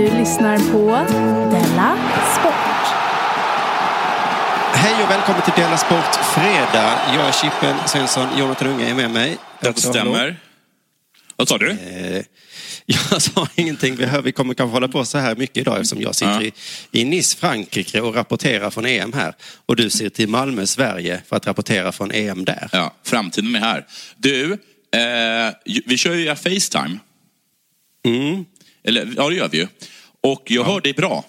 Du lyssnar på Della Sport. Hej och välkommen till Della Sport Fredag. Jag är Chippen Svensson, Jonathan Unge är med mig. Det stämmer. Vad sa du? Eh, Jag sa ingenting. Vi, hör, vi kommer kanske hålla på så här mycket idag eftersom jag sitter Ja. i, i Nice, Frankrike och rapporterar från EM här. Och du ser till Malmö, Sverige för att rapportera från EM där. Ja, framtiden är här. Du, eh, vi kör ju Facetime. Mm. Eller, ja, det gör vi ju. Och jag hör dig bra.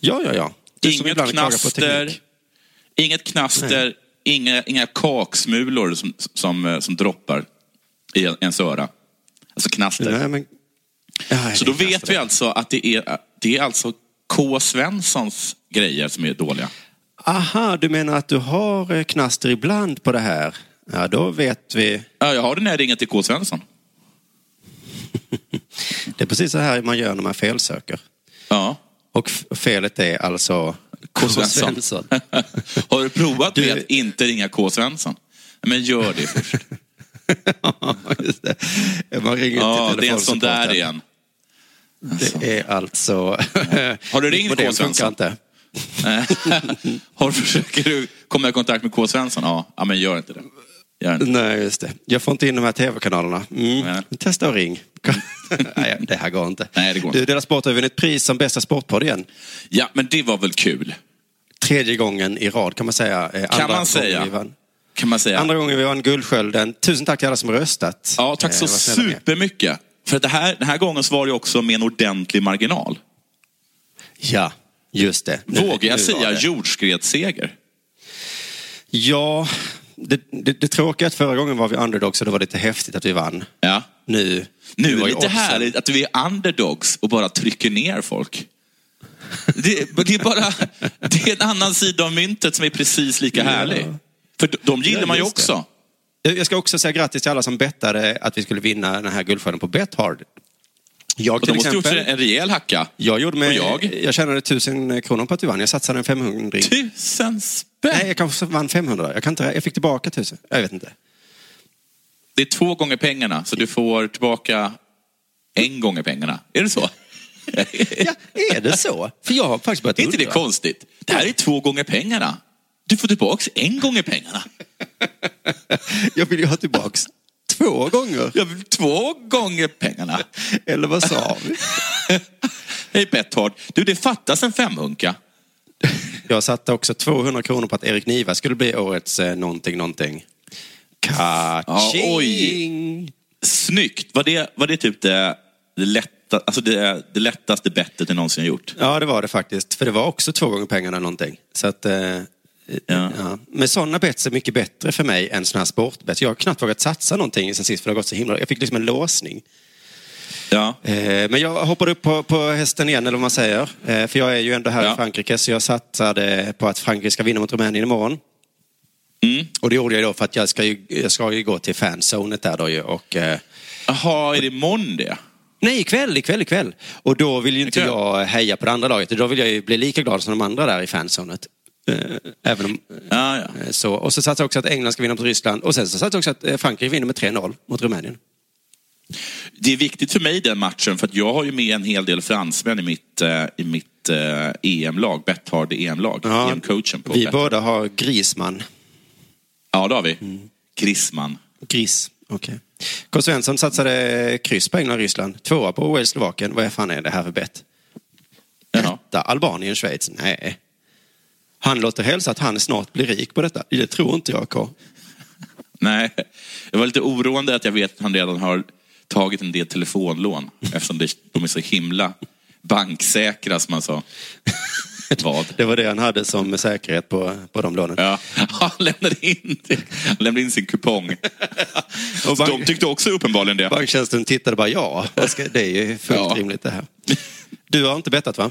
Ja, ja, ja. Du Inget knaster, inget knaster, inga, inga kaksmulor som, som, eh, som droppar i ens öra. Alltså knaster. Nej, men... Ja, Så då vet knaster. vi alltså att det är, det är alltså K. Svenssons grejer som är dåliga. Aha, du menar att du har eh, knaster ibland på det här? Ja, då vet vi. Ja, jag har det när jag ringer till K. Svensson. Det är precis så här man gör när man felsöker. Ja. Och felet är alltså K. Svensson. Har du provat Du- med att inte ringa K. Svensson? Men gör det först. Ja, just det. Man ringer Ja, till det är en sån där igen. Det är alltså... Har du ringt K. Svensson? inte. Har, försöker du komma i kontakt med K. Svensson? Ja, ja men gör inte det. Inte. Nej, just det. Jag får inte in de här tv-kanalerna. Mm. Nej. Testa och ring. Nej, det här går inte. Nej, det går Du, inte. Dela Sport har vunnit pris som bästa sportpodd igen. Ja, men det var väl kul? Tredje gången i rad kan man säga. Eh, andra man gången säga. Kan man säga. Andra gången vi vann Guldskölden. Tusen tack till alla som röstat. Ja, tack så Eh, ni är. supermycket. För det här, den här gången så var det också med en ordentlig marginal. Ja, just det. Vågar jag säga jordskredsseger? Ja, det, det, det tråkiga att förra gången var vi underdogs och det var lite häftigt att vi vann. Ja. Nu, Nu är det lite härligt att vi är underdogs och bara trycker ner folk. Det, det, är bara, det är en annan sida av myntet som är precis lika härlig. För de, gillar man ju också. Jag ska också säga grattis till alla som bettade att vi skulle vinna den här guldskörden på Bethard. Jag Och de till måste gjort exempel. sig en rejäl hacka. Jag, gjorde med, Och jag? jag tjänade tusen kronor på att vi vann. Jag satsade en 500. Tusen spänn! Nej, jag kanske vann 500. Jag, kan inte, jag fick tillbaka tusen. Jag vet inte. Det är två gånger pengarna, så du får tillbaka en gånger pengarna. Är det så? Ja, är det så? För jag har faktiskt börjat Är inte det konstigt? Det här är två gånger pengarna. Du får tillbaka en gånger pengarna. Jag vill ju ha tillbaks två gånger. Jag vill två gånger pengarna. Eller vad sa vi? Hej Betthard. Du, det fattas en femhunka. Jag satte också 200 kronor på att Erik Niva skulle bli årets eh, någonting, någonting. Kaching! Snyggt. Var det, var det typ det, det, lätta, alltså det, det lättaste bettet du någonsin har gjort? Ja, det var det faktiskt. För det var också två gånger pengarna någonting. Så att, eh, Ja. ja. Men sådana bets är mycket bättre för mig än sådana här sportbets. Jag har knappt vågat satsa någonting sen sist för det har gått så himla... Jag fick liksom en låsning. Ja. Eh, Men jag hoppade upp på, på hästen igen, eller vad man säger. Eh, För jag är ju ändå här Ja. i Frankrike, så jag satsade på att Frankrike ska vinna mot Rumänien imorgon. Mm. Och det gjorde jag då för att jag ska ju, jag ska ju gå till fanzonet där då ju. Och, eh, Jaha, är det imorgon det? nej, ikväll, ikväll, ikväll. Och då vill ju inte Ikväll? jag heja på det andra laget. Då vill jag ju bli lika glad som de andra där i fanzonet. Även om, Ja, ja. så. Och så satsade jag också att England ska vinna mot Ryssland. Och sen så satsade jag också att Frankrike vinner med 3-0 mot Rumänien. Det är viktigt för mig den matchen för att jag har ju med en hel del fransmän i mitt, eh, i mitt eh, EM-lag, Betthard EM-lag. Ja, EM-coachen på Vi Betthard. båda har Grisman. Ja, det har vi. Grisman. Gris. Okej. K. Svensson satsade kryss på England och Ryssland. Tvåa på Wales, Slovakien. Vad fan är det här för bett? Etta, Albanien, Schweiz. Nej. Han låter hälsa att han snart blir rik på detta. Det tror inte jag, K. Nej, det var lite oroande att jag vet att han redan har tagit en del telefonlån eftersom det- de är så himla banksäkra som man sa. Vad? Det var det han hade som säkerhet på, på de lånen. Ja, han lämnade in, han lämnade in sin kupong. Och bank- De tyckte också uppenbarligen det. Banktjänsten tittade bara, ja, det är ju fullt Ja. rimligt det här. Du har inte bettat va?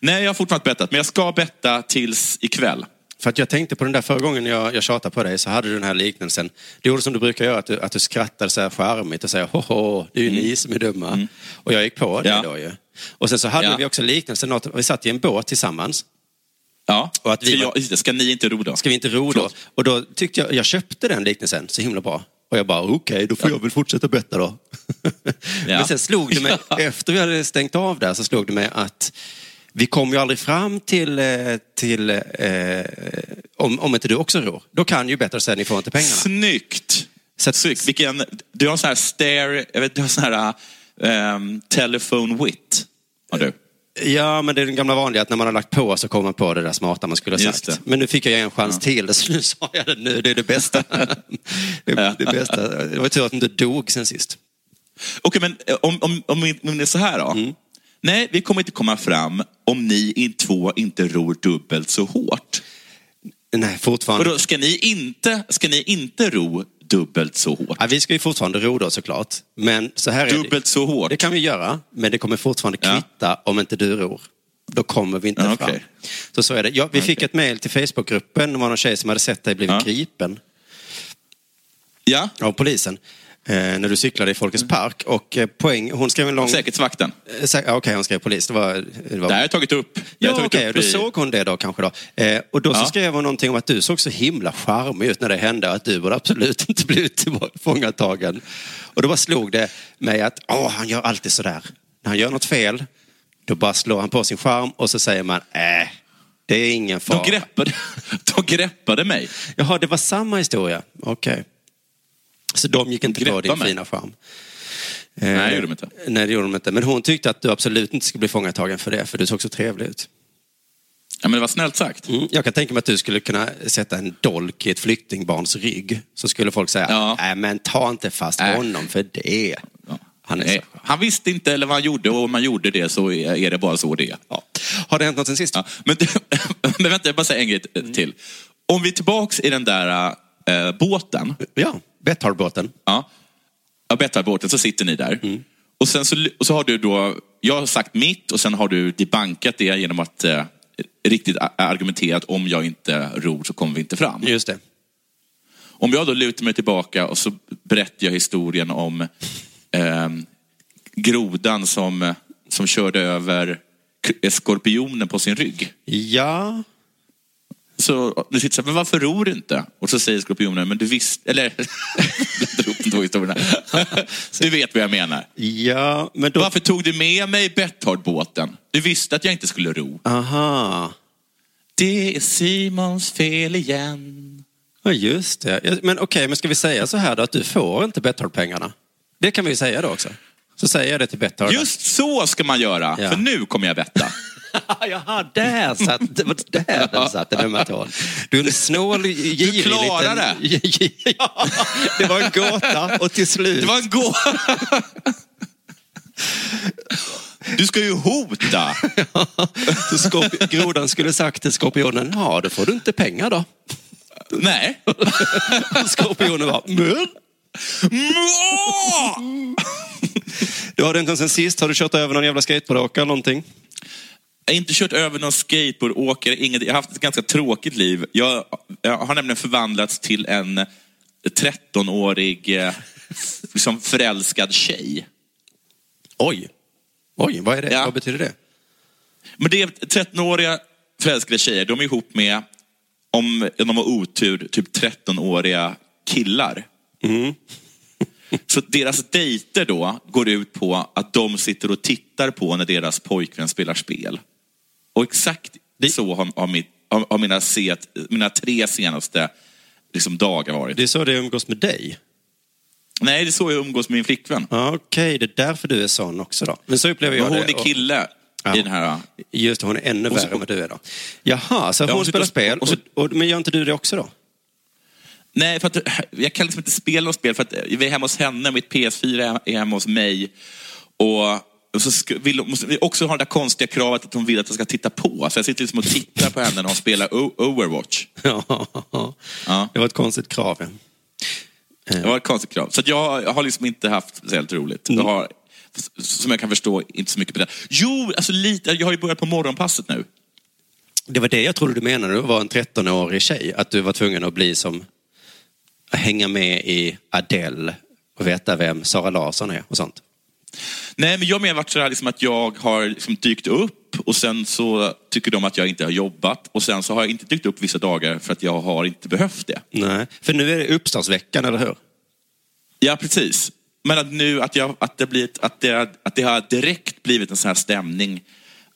Nej, jag har fortfarande bettat, men jag ska betta tills ikväll. För att jag tänkte på den där förra gången jag, jag tjatade på dig så hade du den här liknelsen. Du gjorde som du brukar göra, att du, att du skrattade så här charmigt och säger hoho, det är ju ni som är dumma. Och jag gick på det Ja. då ju. Och sen så hade Ja. vi också liknelsen, något, vi satt i en båt tillsammans. Ja. Och att vi ska, jag, ska ni inte ro då? Ska vi inte ro då? Och då tyckte jag, jag köpte den liknelsen så himla bra. Och jag bara, okej, då får jag väl fortsätta betta då. Men sen slog det mig, Ja. efter vi hade stängt av där, så slog det mig att vi kom ju aldrig fram till, eh, till eh, om, om inte du också ror. Då kan ju bättre säga, ni får inte pengarna. Snyggt! Så att- Snyggt. Vilken, du har sån här stare, jag vet, du har sån här um, telephone wit. Har du? Ja, men det är den gamla vanliga att när man har lagt på så kommer man på det där smarta man skulle ha sagt. Men nu fick jag en chans till, så nu sa jag det nu. Det är det bästa. det, är det bästa. Det var tur att du inte dog sen sist. Okej, men eh, om, om, om, om det är så här då. Mm. Nej, vi kommer inte komma fram om ni i två inte ror dubbelt så hårt. Nej, Och fortfarande. då ska ni inte, ska ni inte ro dubbelt så hårt? Ja, vi ska ju fortfarande ro då såklart. Men så här är Dubbelt det. så hårt? Det kan vi göra, men det kommer fortfarande Ja. kvitta om inte du ror. Då kommer vi inte Ja, fram. okej. Så så är det. Ja, vi fick ett mejl till Facebookgruppen. Det var någon tjej som hade sett dig blivit Ja. gripen Ja, av polisen. Eh, när du cyklade i Folkets park. Och eh, poäng, hon skrev en lång... säkerhetsvakten. Eh, sä- Okej, hon skrev polis. Det var... Det var... Det har jag tagit upp. Jag Ja, tagit okej, upp då i- såg hon det då kanske då. Och då så Ja. skrev hon någonting om att du såg så himla charmig ut när det hände att du borde absolut inte blivit tillfångatagen. Och då bara slog det mig att åh, han gör alltid sådär. När han gör något fel, då bara slår han på sin charm och så säger man äh, det är ingen fara. De greppade, de greppade mig. Jaha, det var samma historia. Okej. Så de gick inte på din mig. fina charm? Eh, Nej, det gjorde de inte. Nej, det gjorde de inte. Men hon tyckte att du absolut inte skulle bli fångatagen för det, för du såg så trevlig ut. Ja, men det var snällt sagt. Mm, jag kan tänka mig att du skulle kunna sätta en dolk i ett flyktingbarns rygg. Så skulle folk säga, Ja. nej men ta inte fast Äh. honom för det. Han är han visste inte eller vad han gjorde och om man gjorde det så är är det bara så det är. Ja. Har det hänt något sen sist? Ja, men, men vänta, jag bara säga en grej till. Om vi är tillbaks i den där äh, båten, Ja, Betthardbåten. ja, ja Betthardbåten, så sitter ni där. Mm. Och sen så, och så har du då, jag har sagt mitt och sen har du debankat det genom att eh, riktigt att om jag inte ror så kommer vi inte fram. Just det. Om jag då lutar mig tillbaka och så berättar jag historien om eh, grodan som, som körde över skorpionen på sin rygg. Ja, Så du sitter så här, men varför ror du inte? Och så säger skorpionen, men du visste, eller, jag drar ihop de två historierna. Du vet vad jag menar. ja, men då... Varför tog du med mig Betthardbåten? Du visste att jag inte skulle ro. Aha. Det är Simons fel igen. Ja, just det. Men okej, men ska vi säga så här då att du får inte Betthard-pengarna? Det kan vi säga då också. Så säger jag det till Betthard. Just så ska man göra, Ja. för nu kommer jag betta. Jaha, där satt, det var där den satt, den ömma tån. Du är en snål, girig klarar liten... Ja, det var en gåta och till slut... Det var en gå... Du ska ju hota. Så skorp- grodan skulle sagt till skorpionen, ja då får du inte pengar då. Nej. Skorpionen var, men? Du har den sen sist, har du kört över någon jävla skateboardåkare eller någonting? Jag har inte kört över någon skateboardåkare, inget. jag har haft ett ganska tråkigt liv. Jag, jag har nämligen förvandlats till en 13-årig eh, liksom förälskad tjej. Oj. Oj, vad är det? Ja. Vad betyder det? Men det är 13-åriga förälskade tjejer, de är ihop med, om de har otur, typ 13-åriga killar. Så deras dejter då går ut på att de sitter och tittar på när deras pojkvän spelar spel. Och exakt så har, har, mitt, har, har mina, set, mina tre senaste liksom, dagar varit. Det är så det umgås med dig? Nej, det är så jag umgås med min flickvän. Ja, Okej, det är därför du är sån också då. Men så upplever jag Men hon det. är kille i den här... Just det, hon är ännu Och så- värre än vad du är då. Jaha, så Ja, hon hon spelar spel, och- och, och, men gör inte du det också då? Nej, för att jag kan liksom inte spela något spel för att vi är hemma hos henne, mitt PS4 är hemma hos mig. Och, och så vill, måste vi också ha det där konstiga kravet att hon vill att jag ska titta på. Så jag sitter liksom och tittar på henne när hon spelar O- Overwatch. Ja, Ja. det var ett konstigt krav. ja. Det var ett konstigt krav. Så jag, jag har liksom inte haft speciellt roligt. Jag har, som jag kan förstå, inte så mycket på det. Jo, alltså lite. Jag har ju börjat på morgonpasset nu. Det var det jag trodde du menade du var en 13-årig tjej. Att du var tvungen att bli som, att hänga med i Adele och veta vem Sara Larsson är och sånt. Nej, men jag har mer varit sådär liksom att jag har liksom dykt upp och sen så tycker de att jag inte har jobbat och sen så har jag inte dykt upp vissa dagar för att jag har inte behövt det. Nej, för nu är det uppstartsveckan, eller hur? Ja, precis. Men att nu att, jag, att, det, blivit, att, det, att det har direkt blivit en sån här stämning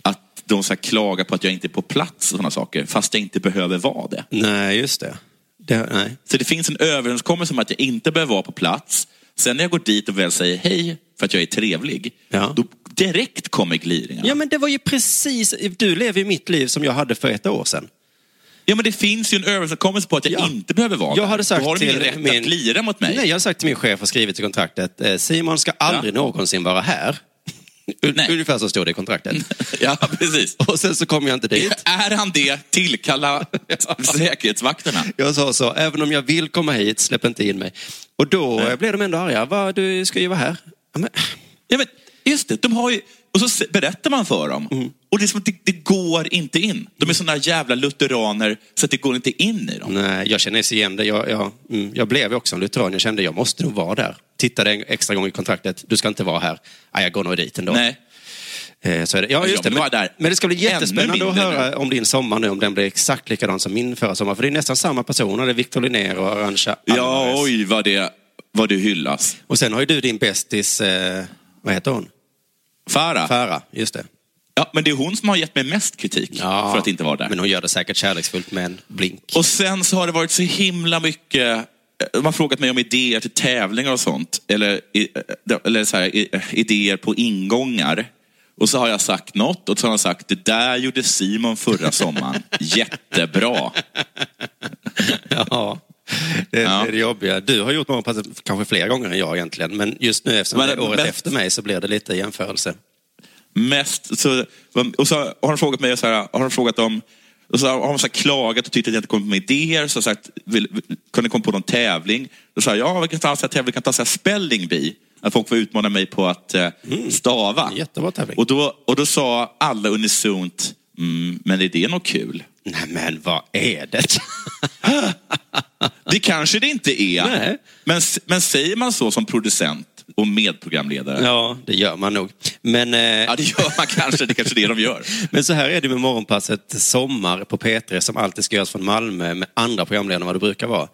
att de så klagar på att jag inte är på plats och sådana saker, fast jag inte behöver vara det. Nej, just det. det nej. Så det finns en överenskommelse om att jag inte behöver vara på plats. Sen när jag går dit och väl säger hej för att jag är trevlig, Ja. då direkt kommer gliringarna. Ja, men det var ju precis... Du lever ju mitt liv som jag hade för ett år sedan. Ja, men det finns ju en överenskommelse på att jag Ja. inte behöver vara Jag hade sagt Då har ingen till rätt min- att glira mot mig. Nej, jag har sagt till min chef och skrivit i kontraktet, eh, Simon ska aldrig någonsin vara här. Nej. Ungefär så stod det i kontraktet. Ja, precis. Och sen så kom jag inte dit. Är han det, tillkalla säkerhetsvakterna. Jag sa så, även om jag vill komma hit, släpp inte in mig. Och då eh, blev de ändå arga. Va, du ska ju vara här. Ja, men, just det, de har ju... Och så berättar man för dem. Mm. Och det, är som att det, det går inte in. De är sådana jävla lutheraner så att det går inte in i dem. nej, jag känner igen det. Jag, jag, mm, jag blev ju också en lutheran. Jag kände jag måste nog vara där. Tittade en extra gång i kontraktet. Du ska inte vara här. Nej, jag går nog dit ändå. Nej. Eh, Så är det. Ja, just det. Men, men det ska bli jättespännande att höra om din sommar nu, om den blir exakt likadan som min förra sommar. För det är nästan samma personer. Det är Victor Linnér och Arantxa Ja, oj vad det, vad det hyllas. Och sen har ju du din bästis, eh, vad heter hon? Farah. Farah, just det. Ja, men det är hon som har gett mig mest kritik för att inte vara där. Men hon gör det säkert kärleksfullt med en blink. Och sen så har det varit så himla mycket de har frågat mig om idéer till tävlingar och sånt. Eller, i- eller så här, i- idéer på ingångar. Och så har jag sagt något och så har han sagt, det där gjorde Simon förra sommaren. Jättebra. Ja, det, Ja. är det jobbiga. Du har gjort morgonpasset kanske fler gånger än jag egentligen. Men just nu eftersom Men- det är året men- efter mig så blir det lite jämförelse. Mest, så, och så har han frågat mig, så här, har han frågat om och så har han så klagat och tyckt att jag inte kommit med idéer. Så sagt, vill, vill, ni komma på någon tävling? Då sa jag, ja vi kan ta en tävling, vi kan ta sån här spelling bee. Att folk får utmana mig på att eh, stava. Jättebra tävling. Och då, och då sa alla unisont, mm, men är det något kul? Nej men vad är det? Det kanske det inte är. Nej. Men, men säger man så som producent och medprogramledare? ja, det gör man nog. Men, eh, Ja, det gör man kanske. Det är kanske det de gör. men så här är det med morgonpasset Sommar på P3 som alltid ska göras från Malmö med andra programledare än vad det brukar vara.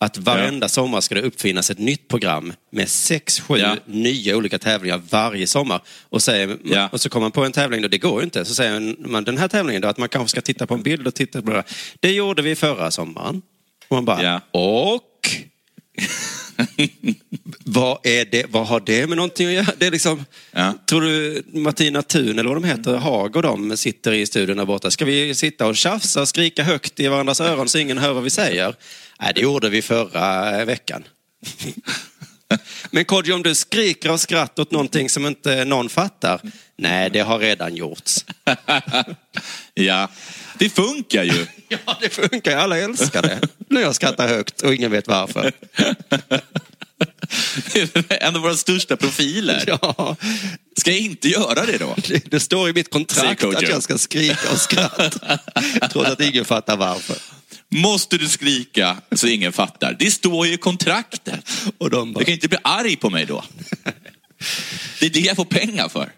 Att varenda sommar ska det uppfinnas ett nytt program med sex, sju Ja. nya olika tävlingar varje sommar. Och, säger, Ja. och så kommer man på en tävling, och det går inte. Så säger man den här tävlingen då, att man kanske ska titta på en bild och titta på det. Det gjorde vi förra sommaren. Och man bara, Ja. och? vad, är det, vad har det med någonting att göra? Det är liksom, Ja. Tror du Martina Thun eller vad de heter, Haag och de sitter i studion där borta. Ska vi sitta och tjafsa och skrika högt i varandras öron så ingen hör vad vi säger? Nej, det gjorde vi förra eh, veckan. Men Kodjo, om du skriker av skratt åt någonting som inte någon fattar. Nej, det har redan gjorts. Ja, det funkar ju. Ja, det funkar. Alla älskar det. När jag skrattar högt och ingen vet varför. en av våra största profiler. Ja, Ska jag inte göra det då? det, det står i mitt kontrakt att jag ska skrika och skratta. Trots att ingen fattar varför. Måste du skrika så ingen fattar? Det står ju i kontraktet. Och de bara, Du kan inte bli arg på mig då. Det är det jag får pengar för.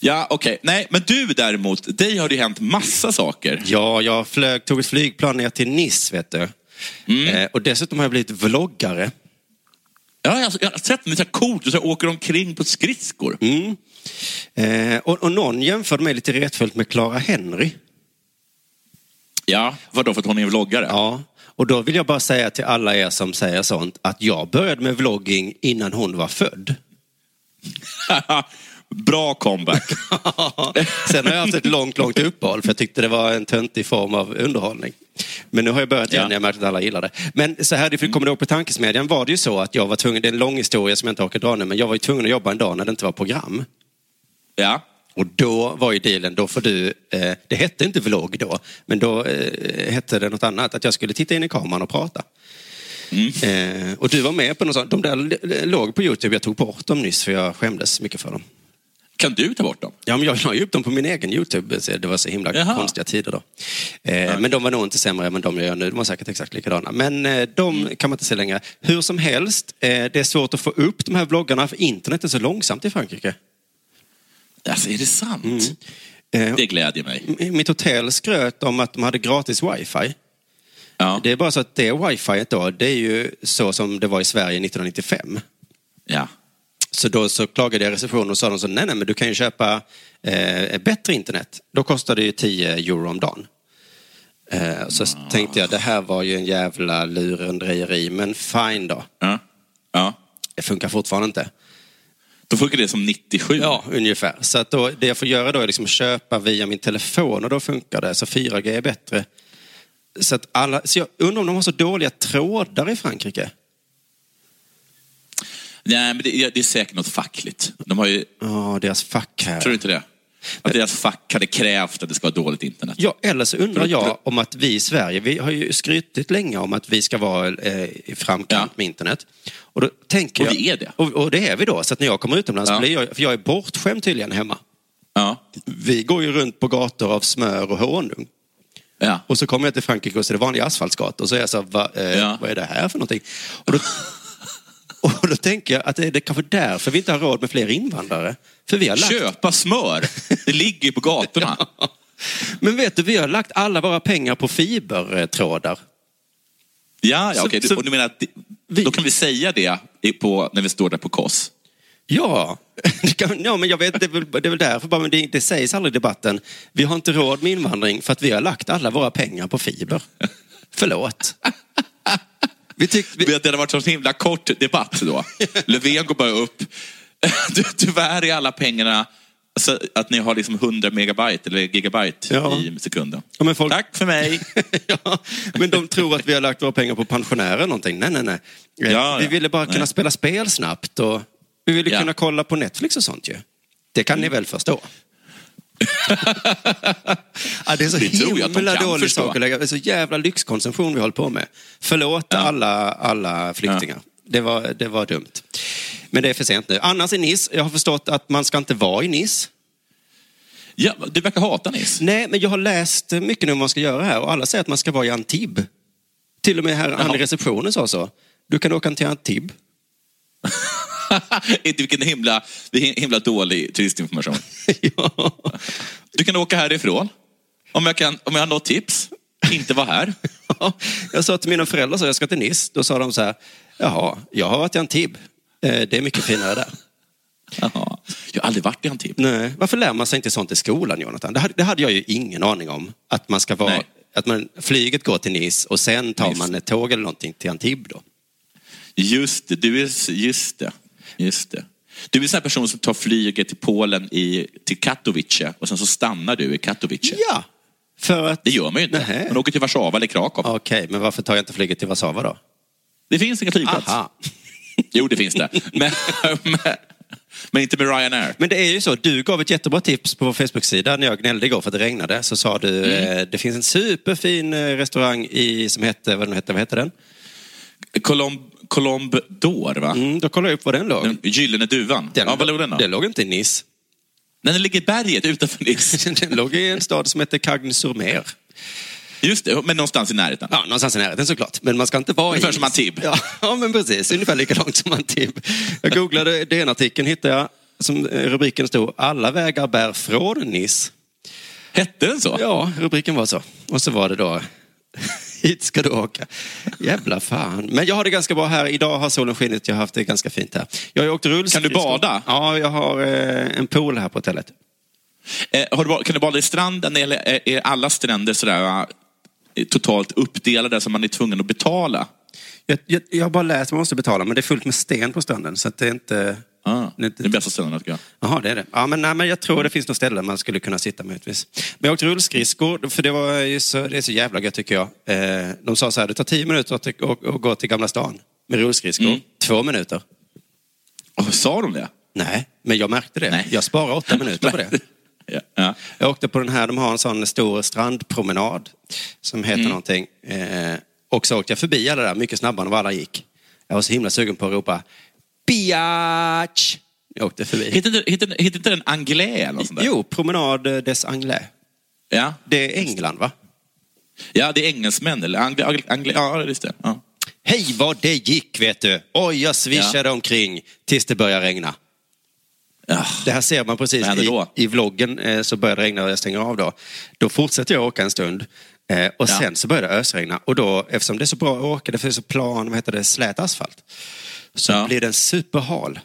Ja, okej. Nej, men du däremot, dig har det hänt massa saker. Ja, jag flög, tog ett flygplan ner till Nice, vet du. Mm. Eh, och dessutom har jag blivit vloggare. Ja, jag, jag har sett det. Det är så coolt. Du så åker omkring på skridskor. Mm. Eh, och, och någon jämförde mig lite retfullt med Clara Henry. Ja, vadå för att hon är en vloggare? Ja, och då vill jag bara säga till alla er som säger sånt att jag började med vlogging innan hon var född. Bra comeback. Sen har jag haft ett långt, långt uppehåll för jag tyckte det var en töntig form av underhållning. Men nu har jag börjat igen, Ja. jag märkt att alla gillar det. Men så här, för kommer du ihåg på Tankesmedjan var det ju så att jag var tvungen, det är en lång historia som jag inte orkar dra nu, men jag var ju tvungen att jobba en dag när det inte var program. Ja. Och då var ju dealen, då får du, eh, det hette inte vlogg då, men då eh, hette det något annat, att jag skulle titta in i kameran och prata. Eh, och du var med på något sånt, de där låg på Youtube, jag tog bort dem nyss för jag skämdes mycket för dem. Kan du ta bort dem? Ja, men jag la ju upp dem på min egen Youtube, så det var så himla Jaha. konstiga tider då. Eh, Men de var nog inte sämre än de jag gör nu, de var säkert exakt likadana. Men eh, de Mm. kan man inte se längre. Hur som helst, eh, det är svårt att få upp de här vloggarna för internet är så långsamt i Frankrike. Alltså, är det sant? Eh, Det glädjer mig. Mitt hotell skröt om att de hade gratis wifi. Ja. Det är bara så att det wifi då, det är ju så som det var i Sverige 1995. ja. Så då så klagade jag receptionen och sa de så, nej, nej, men du kan ju köpa eh, bättre internet. Då kostar det ju 10 euro om dagen. Eh, så tänkte jag, det här var ju en jävla lurendrejeri, men fine då. Ja. ja. Det funkar fortfarande inte. Då funkar det som 97. Ja, ungefär. Så att då, det jag får göra då är liksom köpa via min telefon och då funkar det. Så 4G är bättre. Så, att alla, så jag undrar om de har så dåliga trådar i Frankrike. Nej, men det är, det är säkert något fackligt. De har ju, Ja, deras fack här. tror du inte det? Att deras fack hade krävt att det ska vara dåligt internet. Ja, eller så undrar jag om att vi i Sverige, vi har ju skrytit länge om att vi ska vara eh, i framkant Ja. med internet. Och då tänker Och jag, vi är det. Och, och det är vi då. Så att när jag kommer utomlands, Ja. blir jag, för jag är bortskämd tydligen hemma. Ja. Vi går ju runt på gator av smör och honung. Ja. Och så kommer jag till Frankrike och så är det vanliga asfaltsgator. Och så är jag så, va, eh, vad är det här för någonting? Och då, och då tänker jag att det är kanske därför vi inte har råd med fler invandrare. För vi har lagt, Köpa smör. Det ligger ju på gatorna. men vet du, vi har lagt alla våra pengar på fibertrådar. Ja, ja okej. så- Och du menar att Vi- då kan vi säga det på, när vi står där på Kos? Ja, kan, ja men jag vet, det är väl, det är väl därför bara, men det, det sägs aldrig i debatten. Vi har inte råd med invandring för att vi har lagt alla våra pengar på fiber. Förlåt. Vi tyckte, Vi... Det hade varit så himla kort debatt då. Löfven går bara upp. Du, tyvärr är alla pengarna så att ni har liksom 100 megabyte eller gigabyte Ja. i sekunden. Ja, folk- Tack för mig. ja, men de tror att vi har lagt våra pengar på pensionärer någonting. Nej, nej, nej. Ja, vi ville bara kunna Nej. spela spel snabbt och vi ville kunna kolla på Netflix och sånt ju. Det kan ni väl förstå? ja, det är så Det himla kan dålig förstå. sak att lägga. Det är så jävla lyxkonsumtion vi håller på med. Förlåt alla, alla flyktingar. Det, var, det var dumt. Men det är för sent nu. Annars i Nice, jag har förstått att man ska inte vara i Nice. Ja, du verkar hata Nis. Nej, men jag har läst mycket nu om vad man ska göra här och alla säger att man ska vara i Antibes. Till och med här, han i receptionen sa så. Du kan åka till Antibes. Inte vilken himla, himla dålig turistinformation. ja. Du kan åka härifrån. Om jag, kan, om jag har något tips. Inte vara här. Jag sa till mina föräldrar så jag ska till Nice. Då sa de så här, jaha, jag har varit i Antibes. Eh, Det är mycket finare där. Jaha. Jag har aldrig varit i Antibes. Nej, varför lär man sig inte sånt i skolan, Jonathan? Det hade, det hade jag ju ingen aning om. Att man ska vara, Nej. att man, flyget går till Nice och sen tar Nice. man ett tåg eller någonting till Antibes då. Just det, du är, just det, just det. Du är en sån person som tar flyget till Polen i, till Katowice och sen så stannar du i Katowice. Ja, för att... Det gör man ju inte. Nähä. Man åker till Warszawa eller Krakow. Okej, men varför tar jag inte flyget till Warszawa då? Det finns inga flygplats. Aha. Jo, det finns det. Men, men, men inte med Ryanair. Men det är ju så, du gav ett jättebra tips på vår Facebook-sida när jag gnällde igår för att det regnade. Så sa du, Mm. eh, det finns en superfin eh, restaurang i, som hette, vad den hette, vad hette den? Colomb, Colomb d'Or, va? Mm, då kollade jag upp var den låg. Den Gyllene Duvan. Den, ja, var låg den då? Den låg inte i Nice. Nej, Den ligger i berget utanför Nice. Den låg i en stad som heter Cagnes-sur-Mer. Just det, men någonstans i närheten. Ja, någonstans i närheten såklart. Men man ska inte vara Ungefär i som Antibes. Ja, ja, men precis. Ungefär lika långt som Antibes. Jag googlade DN-artikeln, hittade jag, som rubriken stod, alla vägar bär från Nice. Hette den så? Ja, rubriken var så. Och så var det då, Hit ska du åka. Jävla fan. Men jag har det ganska bra här. Idag har solen skinit. Jag har haft det ganska fint här. Jag har åkt rullskridskor. Kan du bada? Ja, jag har eh, en pool här på hotellet. Eh, du, kan du bada i stranden eller är, är alla stränder sådär eh, totalt uppdelade så man är tvungen att betala? Jag, jag, jag har bara läst att man måste betala, men det är fullt med sten på stranden. Så att det är inte... Ah, det det bästa stället tycker jag. Jaha, det är det. Ja, men, nej, men jag tror det finns något ställe man skulle kunna sitta möjligtvis. Men jag åkte rullskridskor, för det, var ju så, det är så jävla gött tycker jag. Eh, de sa så här, det tar tio minuter att att att gå till Gamla stan med rullskridskor. Mm. Två minuter. Och, sa de det? Nej, men jag märkte det. Nej. Jag sparade åtta minuter på det. Ja. Ja. Jag åkte på den här, de har en sån stor strandpromenad som heter Mm. någonting. Eh, och så åkte jag förbi alla där mycket snabbare än vad alla gick. Jag var så himla sugen på att ropa Biatch! Jag åkte förbi. Heter, inte- den Anglais eller något sånt där? Jo, Promenade des Anglais. Ja. Det är England va? ja, det är engelsmän. Eller Angle, Angle, Angle, ja, just det. Ja. Hej vad det gick vet du! Oj, jag svischade omkring tills det började regna. Ja. Det här ser man precis i, i vloggen. Eh, så börjar det regna och jag stänger av då. Då fortsätter jag åka en stund. Eh, och Ja. sen så börjar det ösregna. Och då, eftersom det är så bra att åka, det finns så plan, vad heter det, slät asfalt. Så Ja. blir den superhal.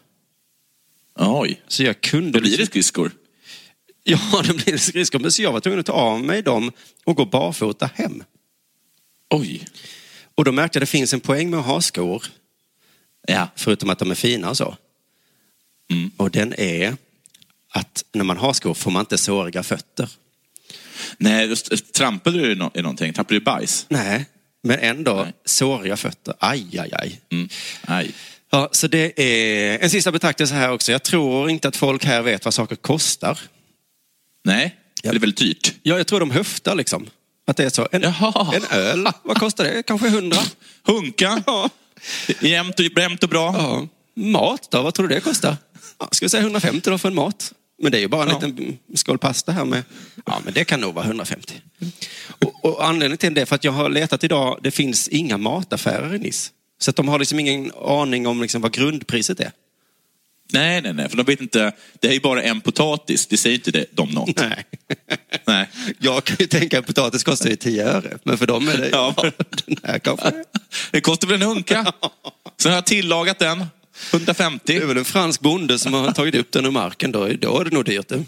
Oj, Så jag kunde... då blir det skridskor. Ja, det blir skridskor. Men så jag var tvungen att ta av mig dem och gå barfota hem. Oj. Och då märkte jag att det finns en poäng med att ha skor. Ja. Förutom att de är fina och så. Mm. Och den är att när man har skor får man inte såriga fötter. Nej, just, trampade du i, nå- i någonting? Trampade du i bajs? Nej, men ändå Nej. såriga fötter. Aj, aj, aj. Mm. Nej. Ja, så det är en sista betraktelse här också. Jag tror inte att folk här vet vad saker kostar. Nej, Ja. det är väldigt dyrt. Ja, jag tror de höftar liksom. Att det är så. En, Jaha. en öl, vad kostar det? Kanske hundra? Hunka, Ja. jämnt och, jämnt och bra. ja. Mat då, vad tror du det kostar? Ja, ska vi säga 150 då för en mat? Men det är ju bara en Ja. liten skål pasta här med... Ja, men det kan nog vara 150. Och, och anledningen till det är för att jag har letat idag, det finns inga mataffärer i Nice. Så att de har liksom ingen aning om liksom vad grundpriset är. Nej, nej, nej, för de vet inte. Det är ju bara en potatis, det säger inte det, de något. Nej. Nej. Jag kan ju tänka att potatis kostar ju 10 öre. Men för dem är det... Ja. Ja, den här kanske... Det kostar väl en hunka. Sen har jag tillagat den, Det 150. är väl en fransk bonde som har tagit upp den ur marken. Då, då är det nog dyrt. det.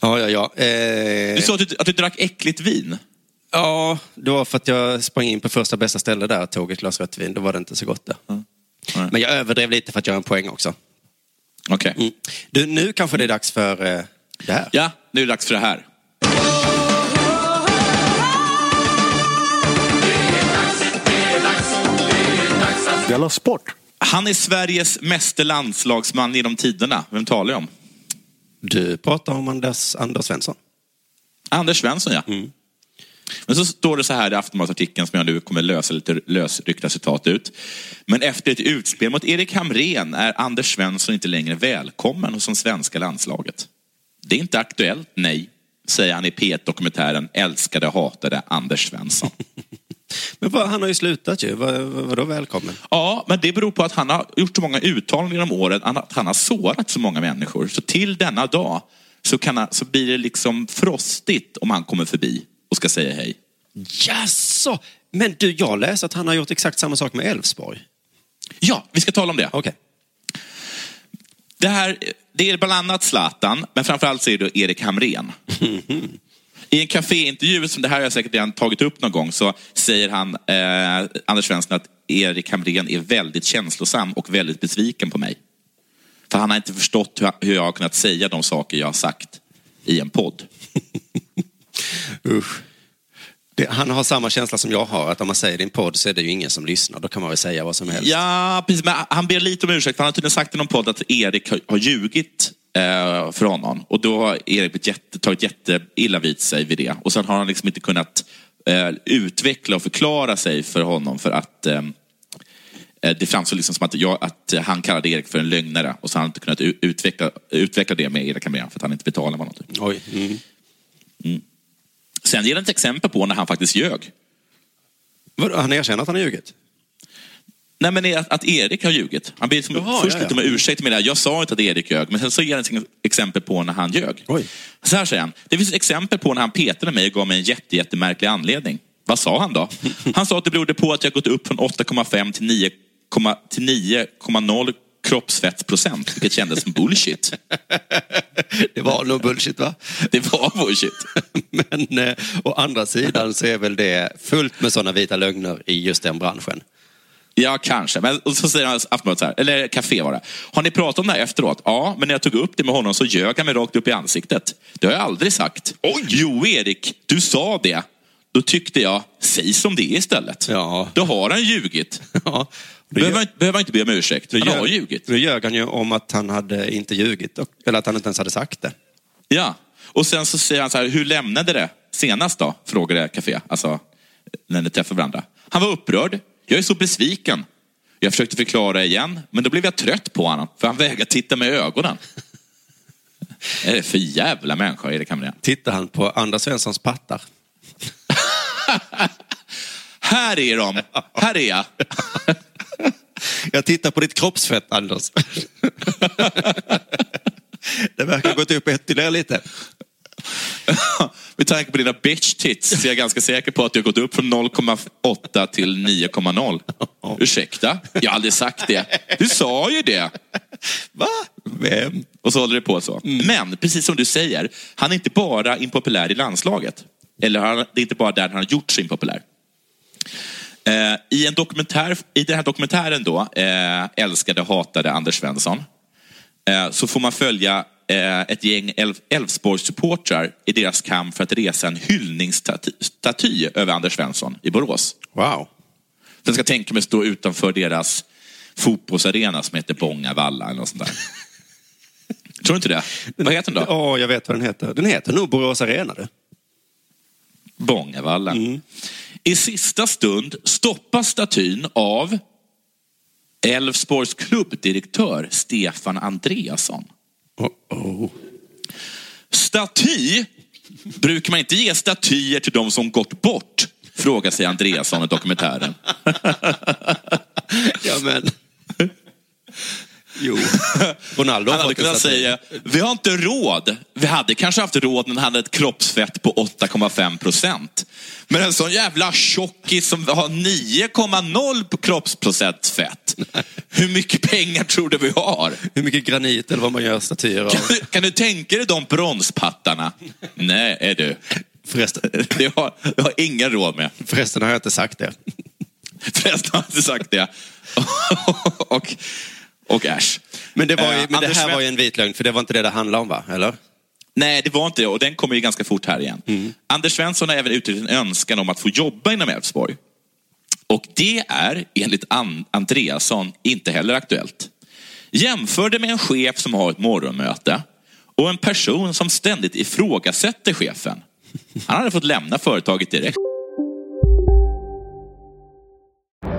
Ja, ja, ja. Eh, Du sa att du, att du drack äckligt vin. Ja, det var för att jag sprang in på första bästa ställe där och tog ett glas rött vin. Då var det inte så gott där. Nej. Men jag överdrev lite för att göra en poäng också. Okej. Mm. Du, nu kanske det är dags för eh, det här. Ja, nu är det dags för det här. Della Sport! Han är Sveriges meste landslagsman genom tiderna. Vem talar jag om? Du pratar om Anders, Anders Svensson. Anders Svensson, ja. Men så står det så här i Aftonbladet-artikeln som jag nu kommer lösa lite lösryckta citat ut. Men efter ett utspel mot Erik Hamrén är Anders Svensson inte längre välkommen hos det svenska landslaget. Det är inte aktuellt, nej, säger han i P1-dokumentären Älskade hatade Anders Svensson. Men vad, han har ju slutat ju. Vad, vad, vadå välkommen? Ja, men det beror på att han har gjort så många uttalanden genom åren, att han har sårat så många människor. Så till denna dag så, kan han, så blir det liksom frostigt om han kommer förbi och ska säga hej. Jaså? Men du, jag läste att han har gjort exakt samma sak med Elfsborg. Ja, vi ska tala om det. Okej. Det, här, det är bland annat Zlatan, men framförallt så är det Erik Hamrén. I en kaféintervju, som det här har jag säkert redan tagit upp någon gång, så säger han, eh, Anders Svensson, att Erik Hamrén är väldigt känslosam och väldigt besviken på mig. För han har inte förstått hur jag har kunnat säga de saker jag har sagt i en podd. Usch. Det, han har samma känsla som jag har, att om man säger det i en podd så är det ju ingen som lyssnar. Då kan man väl säga vad som helst. Ja, precis. Men han ber lite om ursäkt, för han har tydligen sagt i någon podd att Erik har, har ljugit eh, för honom. Och då har Erik blivit jätte, tagit jätteilla vid sig vid det. Och sen har han liksom inte kunnat eh, utveckla och förklara sig för honom för att eh, eh, det framstår liksom som att, jag, att han kallade Erik för en lögnare och så har han inte kunnat utveckla, utveckla det med Erik Hamrén för att han inte betalar honom. Typ. Oj. Mm. Sen ger han ett exempel på när han faktiskt ljög. Han erkänner att han har ljugit? Nej, men att, att Erik har ljugit. Han ber som, Jaha, först ja, ja. lite om ursäkt med det här. Jag sa inte att Erik ljög, men sen så ger han ett exempel på när han ljög. Oj. Så här säger han. Det finns exempel på när han petade mig och gav mig en jätte, jättemärklig anledning. Vad sa han då? Han sa att det berodde på att jag gått upp från 8,5 till 9, till 9,0 kroppsfettprocent, vilket kändes som bullshit. Det var nog bullshit va? Det var bullshit. Men eh, å andra sidan så är väl det fullt med sådana vita lögner i just den branschen. Ja, kanske. Men och så säger han Aftonbladet så här, eller Café var det. Har ni pratat om det här efteråt? Ja, men när jag tog upp det med honom så ljög han mig rakt upp i ansiktet. Det har jag aldrig sagt. Oj! Jo, Erik, du sa det. Då tyckte jag, säg som det är istället. Ja. Då har han ljugit. Ja. Behöver, han- behöver han inte be om ursäkt. Han har ljugit. Nu ljög han ju om att han hade inte ljugit, eller att han inte ens hade sagt det. Ja. Och sen så säger han så här, hur lämnade det senast då? Frågade Café, alltså när ni träffade varandra. Han var upprörd. Jag är så besviken. Jag försökte förklara igen, men då blev jag trött på honom, för han vägrade titta mig i ögonen. Är det för jävla människa, Erik Hamrén? Tittar han på Anders Svenssons pattar. Här är de! Här är jag! Jag tittar på ditt kroppsfett, Anders. Det verkar ha gått upp ytterligare lite. Med tanke på dina bitch tits så är jag ganska säker på att du har gått upp från 0,8 till 9,0. Ursäkta? Jag har aldrig sagt det. Du sa ju det. Va? Vem? Och så håller det på så. Men precis som du säger, han är inte bara impopulär i landslaget. Eller det är inte bara där han har gjort sig impopulär. Eh, i, en dokumentär, I den här dokumentären då, eh, Älskade hatade Anders Svensson, eh, så får man följa eh, ett gäng Elf- Elfsborgssupportrar i deras kamp för att resa en hyllningsstaty över Anders Svensson i Borås. Wow. Den ska tänka mig stå utanför deras fotbollsarena som heter Bångavalla eller något sånt där. Tror du inte det? Vad heter den då? Ja, jag vet vad den heter. Den heter nog Borås Arena. Du. Bångavalla. I sista stund stoppas statyn av Elfsborgs klubbdirektör Stefan Andreasson. Oh, oh. Staty? Brukar man inte ge statyer till de som gått bort? Frågar sig Andreasson i dokumentären. Ja, men... Jo. Ronaldo Han hade kunnat säga, vi har inte råd. Vi hade kanske haft råd när han hade ett kroppsfett på 8,5 procent. Men en sån jävla tjockis som har 9,0 på kroppsprocent fett. Hur mycket pengar tror du vi har? Hur mycket granit eller vad man gör statyer av. Kan du, kan du tänka dig de bronspattarna? Nej, är du. Förresten, Det har, det har ingen råd med. förresten har jag inte sagt det. Förresten har jag inte sagt det. och, och äsch. Men det, var ju, Eh, men det här var ju en vit lögn, för det var inte det det handlade om va? Eller? Nej, det var inte det och den kommer ju ganska fort här igen. Mm. Anders Svensson har även uttryckt en önskan om att få jobba inom Elfsborg. Och det är, enligt An- Andreasson, inte heller aktuellt. Jämför det med en chef som har ett morgonmöte och en person som ständigt ifrågasätter chefen. Han hade fått lämna företaget direkt.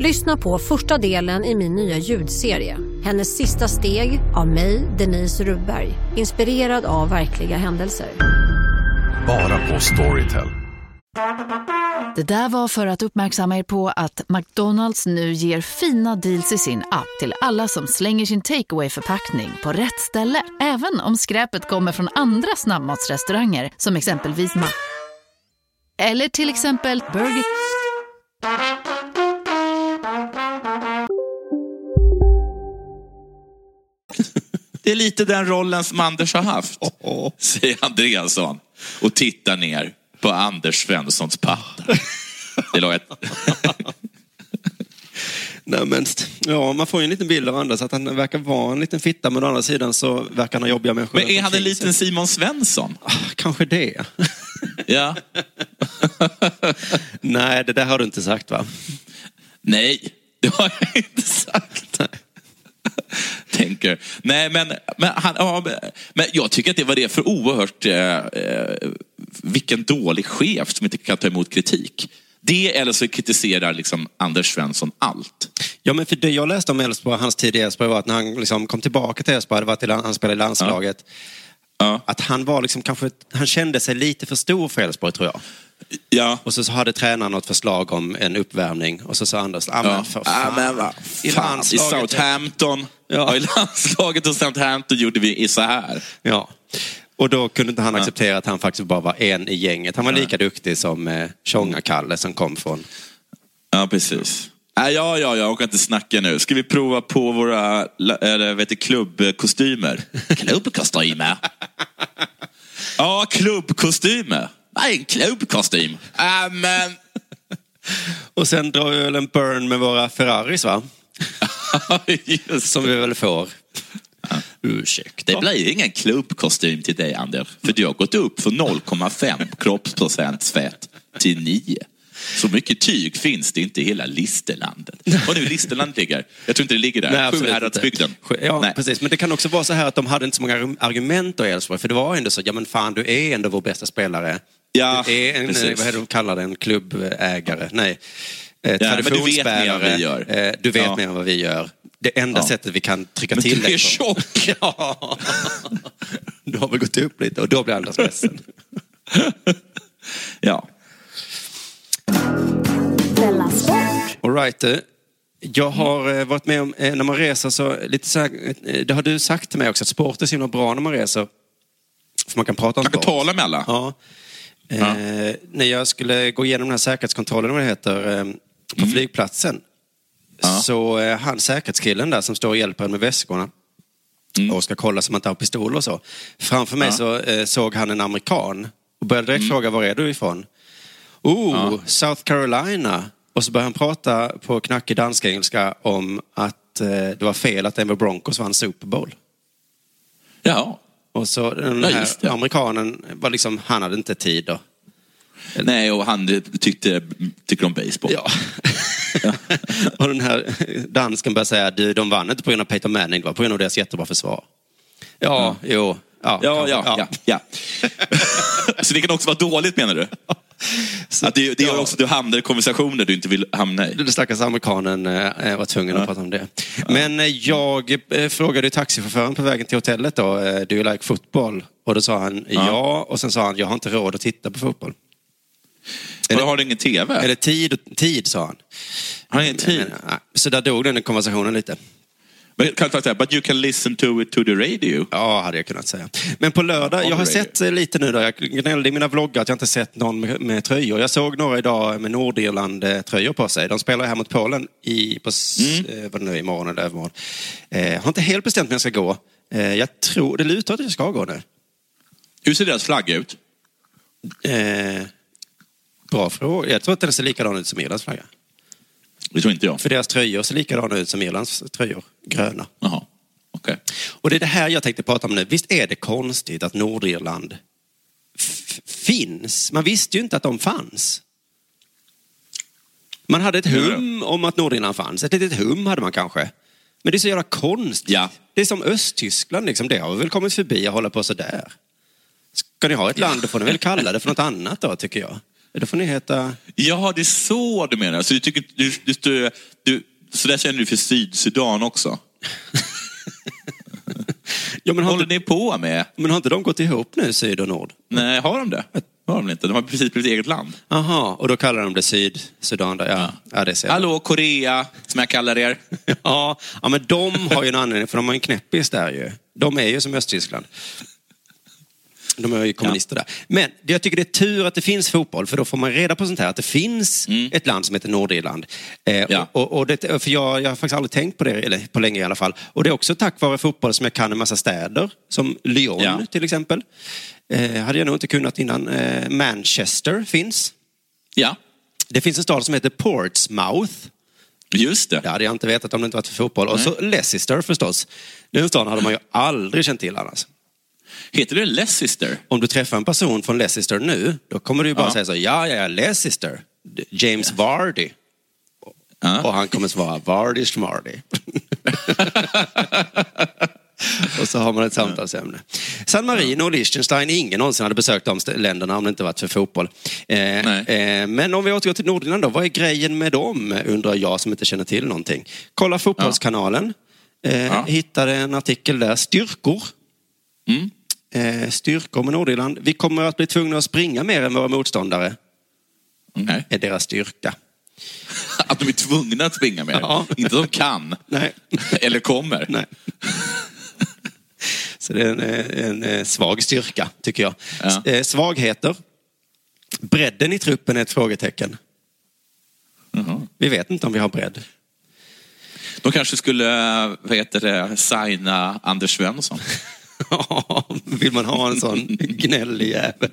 Lyssna på första delen i min nya ljudserie. Hennes sista steg av mig, Denise Rubberg. Inspirerad av verkliga händelser. Bara på Storytel. Det där var för att uppmärksamma er på att McDonalds nu ger fina deals i sin app till alla som slänger sin takeaway förpackning på rätt ställe. Även om skräpet kommer från andra snabbmatsrestauranger som exempelvis Ma... Eller till exempel Burger... Det är lite den rollen som Anders har haft, säger Andreasson och tittar ner på Anders Svenssons pattar. Det låg ett... Nej, men, ja, man får ju en liten bild av Anders, att han verkar vara en liten fitta, men å andra sidan så verkar han ha jobbiga människor Men är han en liten. Simon Svensson? Kanske det. Ja. Nej, det där har du inte sagt va? Nej, det har jag inte sagt. tänker. Nej, men, men, han, ja, men, jag tycker att det var det för oerhört... Eh, eh, vilken dålig chef som inte kan ta emot kritik. Det eller så kritiserar liksom Anders Svensson allt. Ja, men för det jag läste om Elfsborg, hans tid i Elfsborg var att när han liksom kom tillbaka till Elfsborg, hade varit i, land- han spelade i landslaget, att han var liksom kanske, han kände sig lite för stor för Elfsborg tror jag. Ja. Och så, så hade tränaren något förslag om en uppvärmning och så sa Anders, ah, men för Ja, fan. men vad I fan, I Southampton. Ja. I landslaget och Southampton gjorde vi så här. Ja. Och då kunde inte han acceptera att han faktiskt bara var en i gänget. Han var lika duktig som eh, Tjonga-Kalle som kom från... Ja, precis. Nej, ja, ja, jag orkar inte snacka nu. Ska vi prova på våra eller, vet du, klubbkostymer? klubbkostymer? Ja, klubbkostymer. Nej, en klubbkostym. Ja, men... Och sen drar vi väl en burn med våra Ferraris va? Som vi väl får. Ursäkta. Det blir ingen klubbkostym till dig, Ander. För du har gått upp från 0,5 kroppsprocent fett till 9. Så mycket tyg finns det inte i hela Listerlandet. Och nu Listerland ligger. Jag tror inte det ligger där. Nej, Sjuhäradsbygden. Ja, precis. Men det kan också vara så här att de hade inte så många argument då i Elfsborg. För det var ändå så, ja men fan du är ändå vår bästa spelare. Ja, du är en, precis. vad är det de kallar det, en klubbägare? Nej. Eh, Ja, men du vet mer än vad vi gör. Eh, Du vet Ja. mer än vad vi gör. Det enda Ja. sättet vi kan trycka Men till du är tjock. Ja. Du har väl gått upp lite och då blir Anders ledsen. Ja. Della Sport. All right. eh, Jag har eh, varit med om, eh, när man reser så, lite så här, det har du sagt till mig också, att sport är så himla bra när man reser. För man kan prata om Man kan sport. tala med alla. Ja. Eh, när jag skulle gå igenom den här säkerhetskontrollen, vad det heter, eh, på Mm. flygplatsen. Så eh, han säkerhetskillen där som står och hjälper en med väskorna och ska kolla så man inte har pistol och så. Framför mig Mm. Ja. så eh, såg han en amerikan och började direkt Mm. fråga var är du ifrån? Oh, South Carolina. Och så började han prata på knackig dansk-engelska om att eh, det var fel att Denver Broncos vann Super Bowl. Ja. Och så den Ja, här just det. amerikanen var liksom, han hade inte tid då. Nej, och han tyckte, tycker om baseball. Ja. och den här dansken började säga, du, de vann inte på grund av Peter Manning, det var på grund av deras jättebra försvar. Ja, jo. Ja, Ja, ja, ja. ja. så det kan också vara dåligt menar du? att det, det gör ja. också att du hamnar i konversationer du inte vill hamna i. Den stackars amerikanen eh, var tvungen att prata om det. Men eh, jag eh, frågade ju taxichauffören på vägen till hotellet då, eh, do you like football? Och då sa han ja, och sen sa han, jag har inte råd att titta på fotboll. Eller, har du ingen TV? Eller tid, tid sa han. Har ingen tid? Nej, Så där dog den konversationen lite. Men kan jag säga, but you can listen to it to the radio. Ja, hade jag kunnat säga. Men på lördag, jag har sett eh, lite nu då, jag gnällde i mina vloggar att jag inte sett någon med, med tröjor. Jag såg några idag med Nordirland-tröjor på sig. De spelar här mot Polen i, på, Mm. eh, vad det nu imorgon eller övermorgon. Eh, jag har inte helt bestämt när jag ska gå. Eh, jag tror, det lutar att jag ska gå nu. Hur ser deras flagga ut? Eh, bra fråga. Jag tror att den ser likadan ut som Irlands flagga. Det tror inte jag. För deras tröjor ser likadana ut som Irlands tröjor. Gröna. Jaha, okej. Och det är det här jag tänkte prata om nu. Visst är det konstigt att Nordirland finns? Man visste ju inte att de fanns. Man hade ett hum om att Nordirland fanns. Ett litet hum hade man kanske. Men det är så jävla konstigt. Ja. Det är som Östtyskland, liksom. det har vi väl kommit förbi och hålla på sådär. Ska ni ha ett land, då får ni väl kalla det för något annat då, tycker jag. Då får ni heta... Ja, det är så du menar. Så, du tycker, du, du, du, så där känner du för Sydsudan också? Ja, men håller inte, ni på med? men har inte de gått ihop nu, syd och nord? Nej, har de det? Har de inte? De har precis blivit eget land. Aha, och då kallar de det Sydsudan. Där. Ja, ja. det ser. Hallå, Korea, som jag kallar er. Ja, ja, men de har ju en anledning, för de har en knäppis där ju. De är ju som Östtyskland. De är ju kommunister där. Men jag tycker det är tur att det finns fotboll, för då får man reda på sånt här, att det finns ett land som heter Nordirland. Eh, Ja. och, och det, för jag, jag har faktiskt aldrig tänkt på det, eller på länge i alla fall. Och det är också tack vare fotboll som jag kan en massa städer, som Lyon Ja. till exempel. Eh, hade jag nog inte kunnat innan. Eh, Manchester finns. Ja, Det finns en stad som heter Portsmouth. just det. Det hade jag inte vetat om det inte varit för fotboll. Och så Leicester förstås. Den staden hade man ju aldrig känt till annars. Heter det Leicester? Om du träffar en person från Leicester nu, då kommer du ju bara Ja. säga så, ja, ja, ja, Leicester. James Vardy. Och han kommer svara Vardy Schmardy. och så har man ett samtalsämne. San Marino och Liechtenstein, ingen någonsin hade besökt de länderna om det inte varit för fotboll. Eh, eh, men om vi återgår till Nordirland då, vad är grejen med dem undrar jag som inte känner till någonting. Kolla Fotbollskanalen, eh, hittade en artikel där, styrkor. Eh, styrkor med Nordirland. Vi kommer att bli tvungna att springa mer än våra motståndare. Nej. Är deras styrka. Att de är tvungna att springa mer. Ja. Inte de kan. Nej. Eller kommer. Nej. Så det är en, en, svag styrka, tycker jag. Ja. Eh, Svagheter. Bredden i truppen är ett frågetecken. Vi vet inte om vi har bredd. De kanske skulle, vad heter det, signa Anders Svensson. Vill man ha en sån gnällig jävel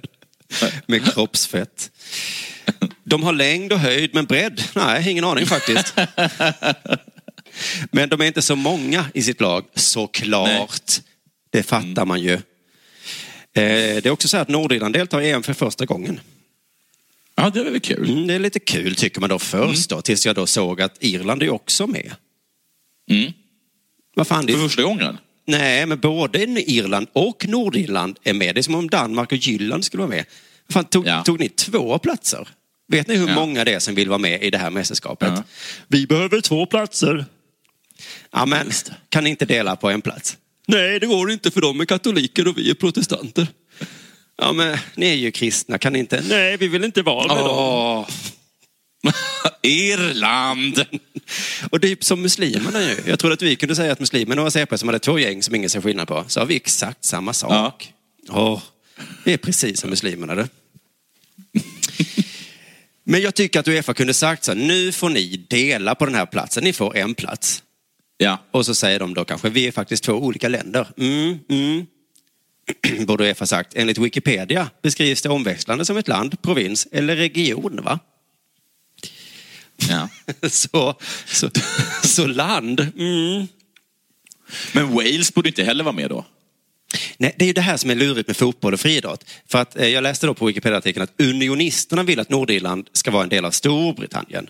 med kroppsfett? De har längd och höjd, men bredd? Nej, ingen aning faktiskt. Men de är inte så många i sitt lag, såklart. Det fattar man ju. Eh, Det är också så att Nordirland deltar i EM för första gången. Ja, det är väl kul. Mm, det är lite kul tycker man då först då, tills jag då såg att Irland är också med. Mm. Vad fan, det För första gången? Nej, men både Irland och Nordirland är med. Det är som om Danmark och Jylland skulle vara med. Fan, tog, tog ni två platser? Vet ni hur Ja. många det är som vill vara med i det här mästerskapet? Vi behöver två platser. Ja, men kan ni inte dela på en plats? Nej, det går inte för de är katoliker och vi är protestanter. Ja, men ni är ju kristna, kan ni inte? Nej, vi vill inte vara med dem. Irland! Och det är som muslimerna ju. Jag trodde att vi kunde säga att muslimerna var CP som hade två gäng som ingen ser skillnad på. Så har vi exakt samma sak. Åh, det är precis som muslimerna det. Men jag tycker att Uefa kunde sagt så här, nu får ni dela på den här platsen, ni får en plats. Ja. Och så säger de då kanske, vi är faktiskt två olika länder. Mm, mm. Borde Uefa sagt, enligt Wikipedia beskrivs det omväxlande som ett land, provins eller region. va? Ja. så, så, så land, mm. Men Wales borde inte heller vara med då. Nej, det är ju det här som är lurigt med fotboll och friidrott. För att, eh, jag läste då på Wikipedia-artikeln att unionisterna vill att Nordirland ska vara en del av Storbritannien.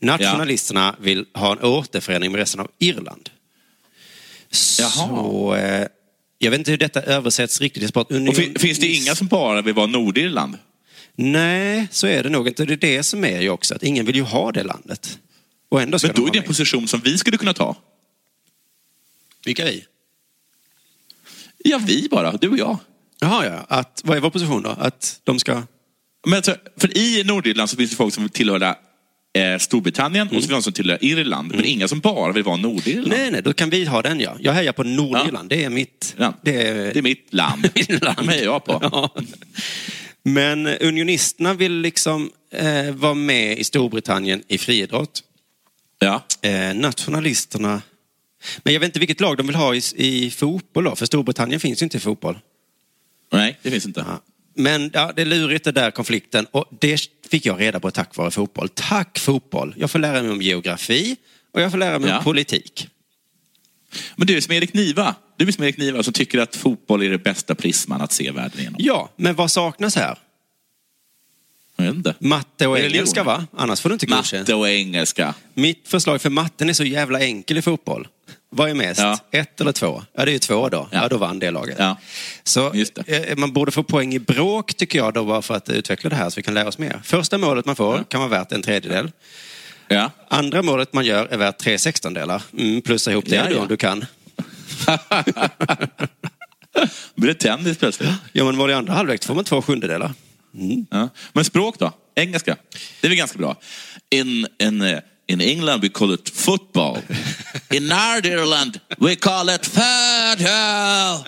Nationalisterna vill ha en återförening med resten av Irland. Så, eh, jag vet inte hur detta översätts riktigt i sport. Fin- finns det inga som bara vill vara Nordirland? Nej, så är det nog inte. Det är det som är ju också, att ingen vill ju ha det landet. Och ändå ska Men de då är vara det en position som vi skulle kunna ta. Vilka vi? Ja, vi bara. Du och jag. Jaha, ja. Att, vad är vår position då? Att de ska... Men alltså, för i Nordirland så finns det folk som vill tillhöra eh, Storbritannien och så finns det de som tillhör Irland. Men inga som bara vill vara Nordirland. Nej, nej, då kan vi ha den ja. Jag hejar på Nordirland, det är mitt... Det är, Det är mitt land. Mitt land. De hejar jag på. Ja. Men unionisterna vill liksom eh, vara med i Storbritannien i friidrott. Ja. Eh, nationalisterna... Men jag vet inte vilket lag de vill ha i, i fotboll då, för Storbritannien finns ju inte i fotboll. Nej, det finns inte. Men ja, det är lurigt det där konflikten och det fick jag reda på tack vare fotboll. Tack fotboll! Jag får lära mig om geografi och jag får lära mig Ja. om politik. Men du är som Erik Niva. Du är som Erik Niva som tycker att fotboll är det bästa prisman att se världen genom. Ja, men vad saknas här? Jag vet inte. Matte och Religion. engelska va? Annars får du inte godkänt. Matte och engelska. Mitt förslag för matten är så jävla enkel i fotboll. Vad är mest? Ja. Ett eller två? Ja, det är ju två då. Ja, då vann det laget. Ja. Så eh, man borde få poäng i bråk tycker jag då bara för att utveckla det här så vi kan lära oss mer. Första målet man får kan vara värt en tredjedel. Ja. Andra målet man gör är värt tre sextondelar. Mm, plussa ihop det Ja, då ja. om du kan. Blir det tennis plötsligt? Ja, men var det andra halvlek får man två sjundedelar. Ja. Men språk då? Engelska? Det är väl ganska bra. In, in, eh, in England we call it football. In Nordirland we call it further.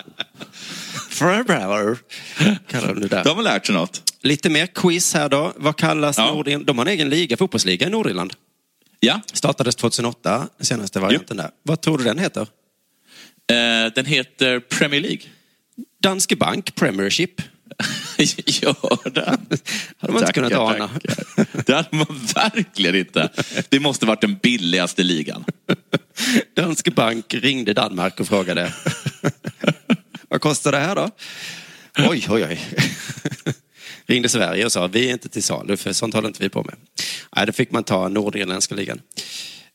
Forever. Kallar de det. De har lärt sig något. Lite mer quiz här då. Vad kallas Nordirland? De har en egen liga, fotbollsliga i Nordirland. Ja. Startades 2008, den senaste varianten där. Vad tror du den heter? Eh, den heter Premier League. Danske Bank Premiership. Gör den? hade man inte kunnat ana. Det hade man verkligen inte. Det måste varit den billigaste ligan. Danske Bank ringde Danmark och frågade vad kostar det här då? Oj, oj, oj. Ringde Sverige och sa vi är inte till salu för sånt håller inte vi på med. Nej, då fick man ta nordirländska ligan.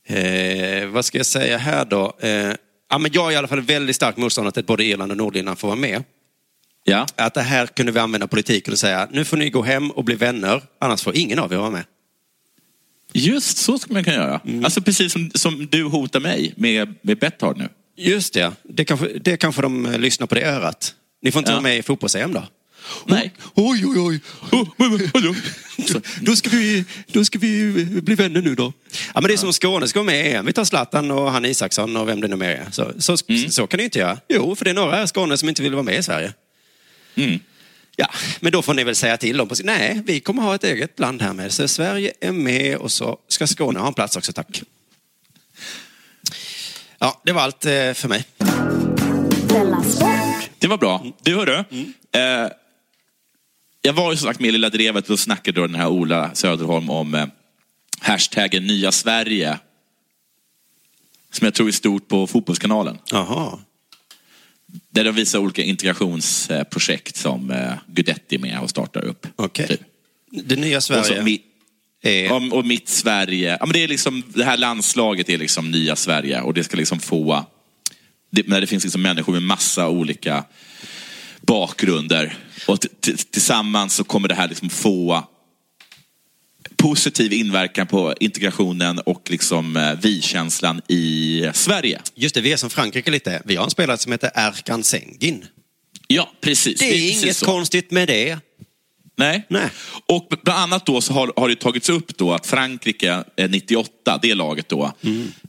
Eh, vad ska jag säga här då? Eh, ja, men jag är i alla fall väldigt stark motståndare till att både Irland och Nordirland får vara med. Ja. Att det här kunde vi använda politiken och säga, nu får ni gå hem och bli vänner, annars får ingen av er vara med. Just så ska man kunna göra. Alltså precis som, som du hotar mig med, med Betthard nu. Just det, det kanske, det kanske de eh, lyssnar på det örat. Ni får inte Ja. vara med i fotbolls-EM då? Nej. Oj, oj, oj. Så, då, ska vi, då ska vi bli vänner nu då. Ja, men det är som Skåne ska vara med i EM. Vi tar Zlatan och han Isaksson och vem det nu mer är. Så, så, så kan ni inte göra. Jo, för det är några i Skåne som inte vill vara med i Sverige. Mm. Ja, men då får ni väl säga till dem. Nej, vi kommer ha ett eget land här med. Så Sverige är med och så ska Skåne ha en plats också, tack. Ja, det var allt eh, för mig. Det var bra. Du hörru. Eh, jag var ju som sagt med i Lilla Drevet och snackade då den här Ola Söderholm om eh, hashtaggen Nya Sverige. Som jag tror är stort på Fotbollskanalen. Jaha. Där de visar olika integrationsprojekt som eh, Guidetti är med och startar upp. Okej. Typ. Det nya Och, så Sverige mi- är... om, och mitt Sverige. Ja, men det, är liksom, det här landslaget är liksom nya Sverige och det ska liksom få... Det, när det finns liksom människor med massa olika bakgrunder. Och tillsammans så kommer det här liksom få positiv inverkan på integrationen och liksom eh, vi-känslan i Sverige. Just det, vi är som Frankrike lite. Vi har en spelare som heter Erkan Sengin. Ja, precis. Det är, precis inget så. konstigt med det. Nej. Nej. Och bland annat då så har, har det tagits upp då att Frankrike eh, 98, det laget då,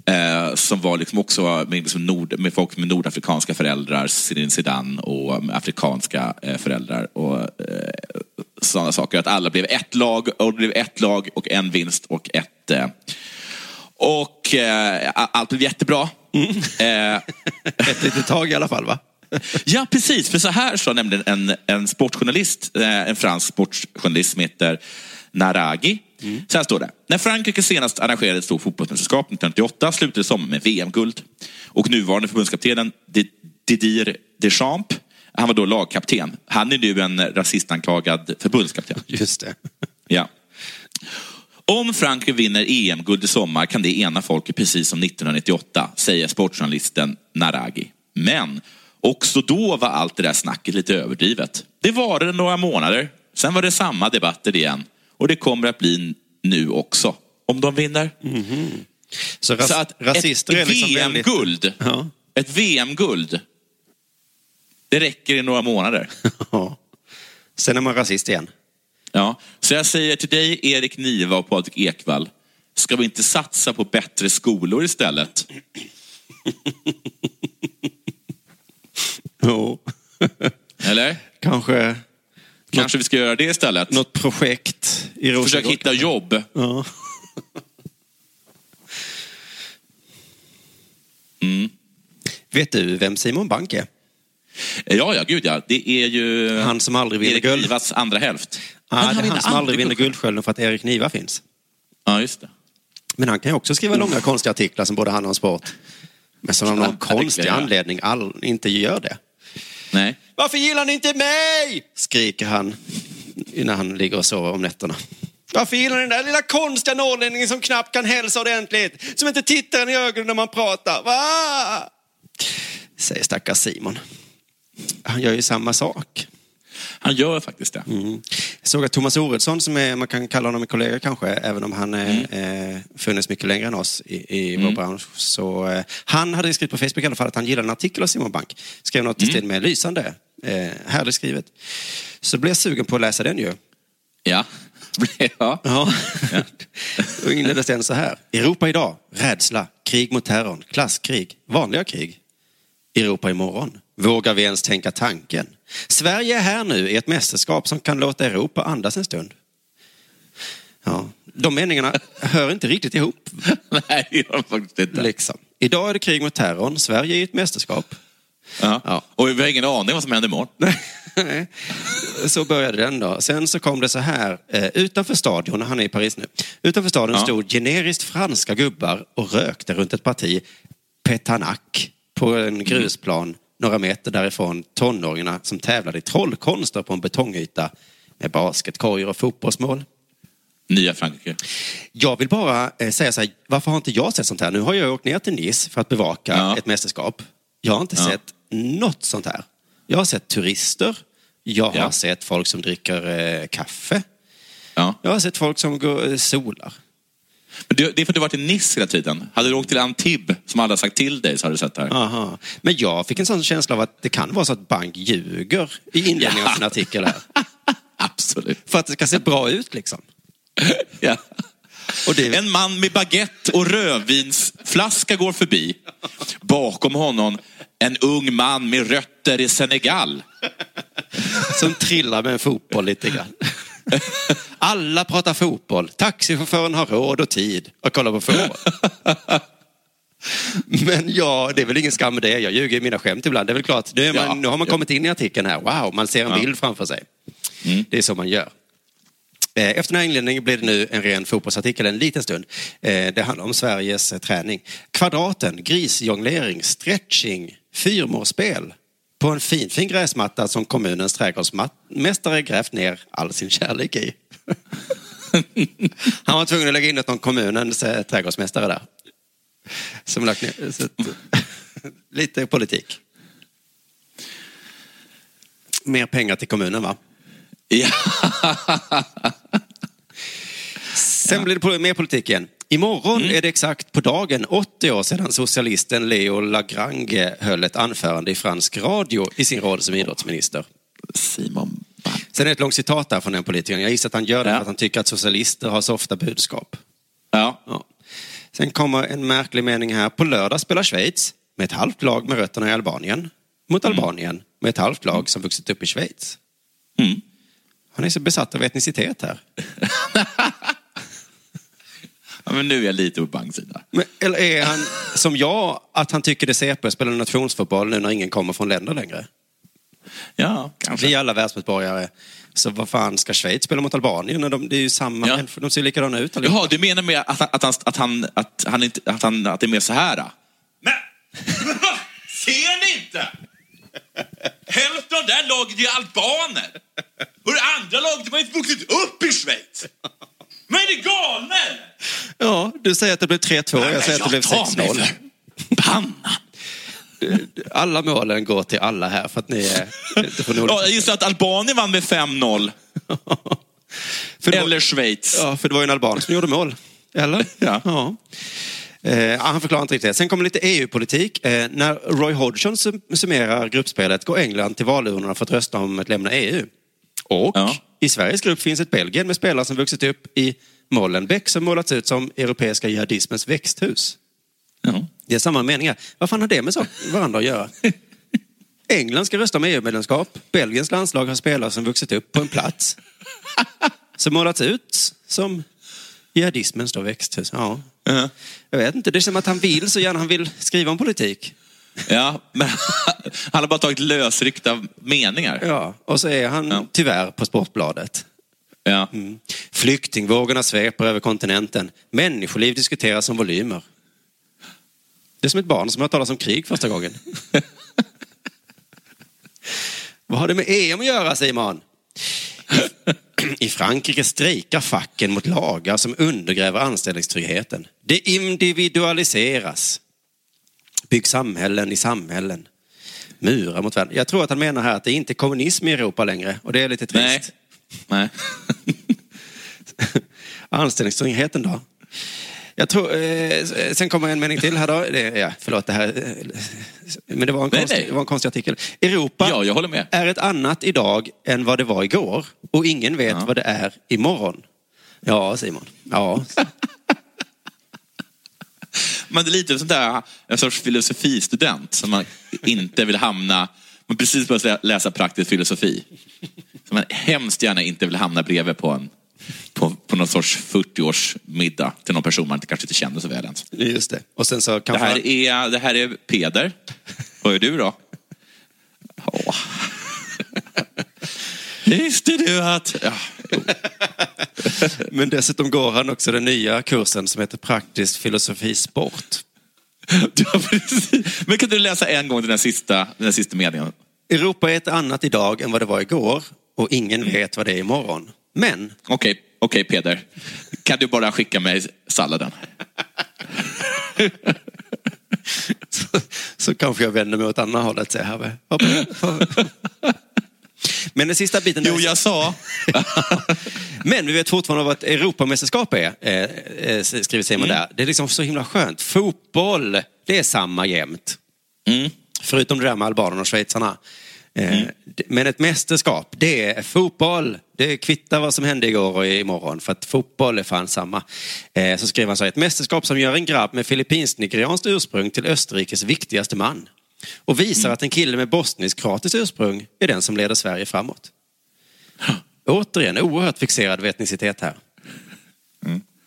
eh, som var liksom också med, liksom nord, med folk med nordafrikanska föräldrar, Zinedine Zidane och afrikanska eh, föräldrar och eh, sådana saker. Att alla blev ett lag och det blev ett lag och en vinst och ett eh, och eh, allt blev jättebra. Eh, Ett litet tag i alla fall, va? Ja, precis. För så här sa nämligen en, en sportjournalist, eh, en fransk sportjournalist som heter Naragi. Så här står det. När Frankrike senast arrangerade ett stort fotbollsmästerskap 1998 slutade sommaren med VM-guld. Och nuvarande förbundskaptenen Di- Didier Deschamps, han var då lagkapten. Han är nu en rasistanklagad förbundskapten. Just det. Ja. Om Frankrike vinner EM-guld i sommar kan det ena folket precis som 1998, säger sportjournalisten Naragi. Men också då var allt det där snacket lite överdrivet. Det var det några månader, sen var det samma debatter igen. Och det kommer att bli nu också, om de vinner. Så, ras, Så att rasister ett är liksom väldigt... VM-guld, Ja. ett VM-guld, det räcker i några månader. Sen är man rasist igen. Ja, så jag säger till dig, Erik Niva och Patrik Ekwall, ska vi inte satsa på bättre skolor istället? Jo. Eller? Kanske Kanske vi ska göra det istället? något projekt i Rosengård. Försök hitta jobb. Ja. Mm. Vet du vem Simon Bank är? Ja, ja, gud ja. Det är ju Han som aldrig vinner Erik guld. Nivas andra hälft. Ja, det är han som aldrig vinner guld. Guldskölden för att Erik Niva finns. Ja, just det. Men han kan ju också skriva långa konstiga artiklar som både handlar om sport. Men som av någon konstig anledning all, inte gör det. Nej. Varför gillar ni inte mig? Skriker han när han ligger och sover om nätterna. Varför gillar ni den där lilla konstiga norrlänningen som knappt kan hälsa ordentligt? Som inte tittar en i ögonen när man pratar. Va? Säger stackars Simon. Han gör ju samma sak. Han gör faktiskt det. Mm. Jag såg att Thomas Oredsson, som är, man kan kalla honom en kollega kanske, även om han är, eh, funnits mycket längre än oss i, i vår bransch. Så, eh, han hade skrivit på Facebook i alla fall att han gillade en artikel av Simon Bank. Skrev något i stil med lysande, eh, härligt skrivet. Så blev jag sugen på att läsa den ju. Ja. ja. Ja. Då inleddes den så här. Europa idag, rädsla, krig mot terrorn, klasskrig, vanliga krig. Europa imorgon, vågar vi ens tänka tanken? Sverige är här nu i ett mästerskap som kan låta Europa andas en stund. Ja, de meningarna hör inte riktigt ihop. Nej, det gör faktiskt inte. Liksom. Idag är det krig mot terrorn, Sverige är i ett mästerskap. Ja. Ja. Och vi har ingen aning vad som händer imorgon. Så började den då. Sen så kom det så här, eh, utanför stadion, han är i Paris nu, utanför stadion Ja. stod generiskt franska gubbar och rökte runt ett parti petanac på en grusplan några meter därifrån. Tonåringarna som tävlade i trollkonster på en betongyta med basketkorgar och fotbollsmål. Nya Frankrike. Jag vill bara eh, säga så här, varför har inte jag sett sånt här? Nu har jag åkt ner till Nice för att bevaka Ja. ett mästerskap. Jag har inte Ja. sett något sånt här. Jag har sett turister, jag har Ja. sett folk som dricker eh, kaffe, Ja. jag har sett folk som går, eh, solar. Men det, det är för att du varit i Nice hela tiden. Hade du åkt till Antibes, som alla sagt till dig, så hade du sett det här. Aha. Men jag fick en sån känsla av att det kan vara så att bank ljuger i inledningen av sin artikel här. Absolut. För att det ska se bra ut liksom. Ja. Det, En man med baguette och rödvinsflaska går förbi. Bakom honom en ung man med rötter i Senegal. som trillar med en fotboll lite grann. Alla pratar fotboll. Taxichauffören har råd och tid att kolla på fotboll. Men ja, det är väl ingen skam med det. Jag ljuger i mina skämt ibland. Det är väl klart, nu, man, Ja. nu har man kommit in i artikeln här. Wow, man ser en Ja. bild framför sig. Mm. Det är så man gör. Eh, Efter den här inledningen blir det nu en ren fotbollsartikel en liten stund. Eh, Det handlar om Sveriges eh, träning. Kvadraten, grisjonglering, stretching, fyrmålsspel på en fin, fin gräsmatta som kommunens trädgårdsmästare grävt ner all sin kärlek i. Han var tvungen att lägga in ett någon kommunens eh, trädgårdsmästare där. Som lagt ner. Så lite politik. Mer pengar till kommunen va? Ja. Sen blir det mer politik igen. Imorgon är det exakt på dagen 80 år sedan socialisten Leo Lagrange höll ett anförande i fransk radio i sin roll som idrottsminister. Simon Sen är det ett långt citat där från den politikern. Jag gissar att han gör det Ja. för att han tycker att socialister har så ofta budskap. Ja. Ja. Sen kommer en märklig mening här. På lördag spelar Schweiz med ett halvt lag med rötterna i Albanien mot Albanien med ett halvt lag som vuxit upp i Schweiz. Mm. Han är så besatt av etnicitet här. Men nu är jag lite på banksida. Men, eller är han som jag, att han tycker det är CP att spela nationsfotboll nu när ingen kommer från länder längre? Ja, kanske. Vi är alla världsmedborgare. Så vad fan ska Schweiz spela mot Albanien? När de, det är ju samma Ja. människor, de ser ju likadana ut allihopa. Jaha, du menar med att, han- att, han, att, han, att, han inte, att, han, att det är mer så här? Då? Men, ser ni inte? Hälften av det här laget är albaner. Och det andra laget har ju vuxit upp i Schweiz. Men är galna eller? Ja, du säger att det blev 3-2, jag säger att det blev tar mig 6-0. för pannan. Alla målen går till alla här för att ni är... Ja, jag gissar att Albanien vann med 5-0. För det var- Eller Schweiz. Ja, för det var ju en alban som gjorde mål. Eller? Ja. Eh, han förklarar inte riktigt. Sen kommer lite EU-politik. Eh, när Roy Hodgson sum- summerar gruppspelet går England till valurnorna för att rösta om att lämna EU. Och Ja. i Sveriges grupp finns ett Belgien med spelare som vuxit upp i Molenbeek som målats ut som europeiska jihadismens växthus. Ja. Det är samma meningar. Vad fan har det med sak- varandra att göra? England ska rösta om EU-medlemskap. Belgiens landslag har spelare som vuxit upp på en plats som målats ut som jihadismens då växthus. Ja. Ja. Jag vet inte, det är som att han vill så gärna han vill skriva om politik. Ja, men han har bara tagit lösryckta meningar. Ja, och så är han Ja. tyvärr på Sportbladet. Ja. Mm. Flyktingvågorna sveper över kontinenten. Människoliv diskuteras som volymer. Det är som ett barn som har talas om krig första gången. Vad har det med EM att göra Simon? I Frankrike strejkar facken mot lagar som undergräver anställningstryggheten. Det individualiseras. Bygg samhällen i samhällen. Murar mot världen. Jag tror att han menar här att det är inte kommunism i Europa längre och det är lite trist. Nej. Nej. Anställningstryggheten då? Jag tror, eh, sen kommer en mening till här då. Det, ja, förlåt, det här, eh, men det var, en Nej, konstig, nej. det var en konstig artikel. Europa Ja, jag håller med. är ett annat idag än vad det var igår och ingen vet Ja. vad det är imorgon. Ja, Simon. Ja. Men det är lite sånt där, en sorts filosofistudent som man inte vill hamna, man precis börjat läsa praktisk filosofi. Som man hemskt gärna inte vill hamna bredvid på, en, på, på någon sorts 40-årsmiddag till någon person man kanske inte känner så väl ens. Just det. Och sen så Det kanske... här är, det här är Peder. Vad är du då? Åh. Visste du att... Ja. Men dessutom går han också den nya kursen som heter Praktisk filosofi sport. Men kan du läsa en gång den här sista, den här sista meningen? Europa är ett annat idag än vad det var igår och ingen vet vad det är imorgon. Men Okej. okej Peder. Kan du bara skicka mig salladen? så, så kanske jag vänder mig åt andra hållet. Säger här. Men den sista biten... Jo, jag sa. Men vi vet fortfarande vad ett Europamästerskap är, eh, eh, skriver Simon Mm. där. Det är liksom så himla skönt. Fotboll, det är samma jämt. Mm. Förutom det där med albanerna och schweizarna. Eh, d- Men ett mästerskap, det är fotboll. Det kvittar vad som hände igår och imorgon. För att fotboll är fan samma. Eh, Så skriver han så här, ett mästerskap som gör en grabb med filippinskt-nigerianskt ursprung till Österrikes viktigaste man. Och visar att en kille med bosnisk-kroatiskt ursprung är den som leder Sverige framåt. Återigen, oerhört fixerad vid etnicitet här.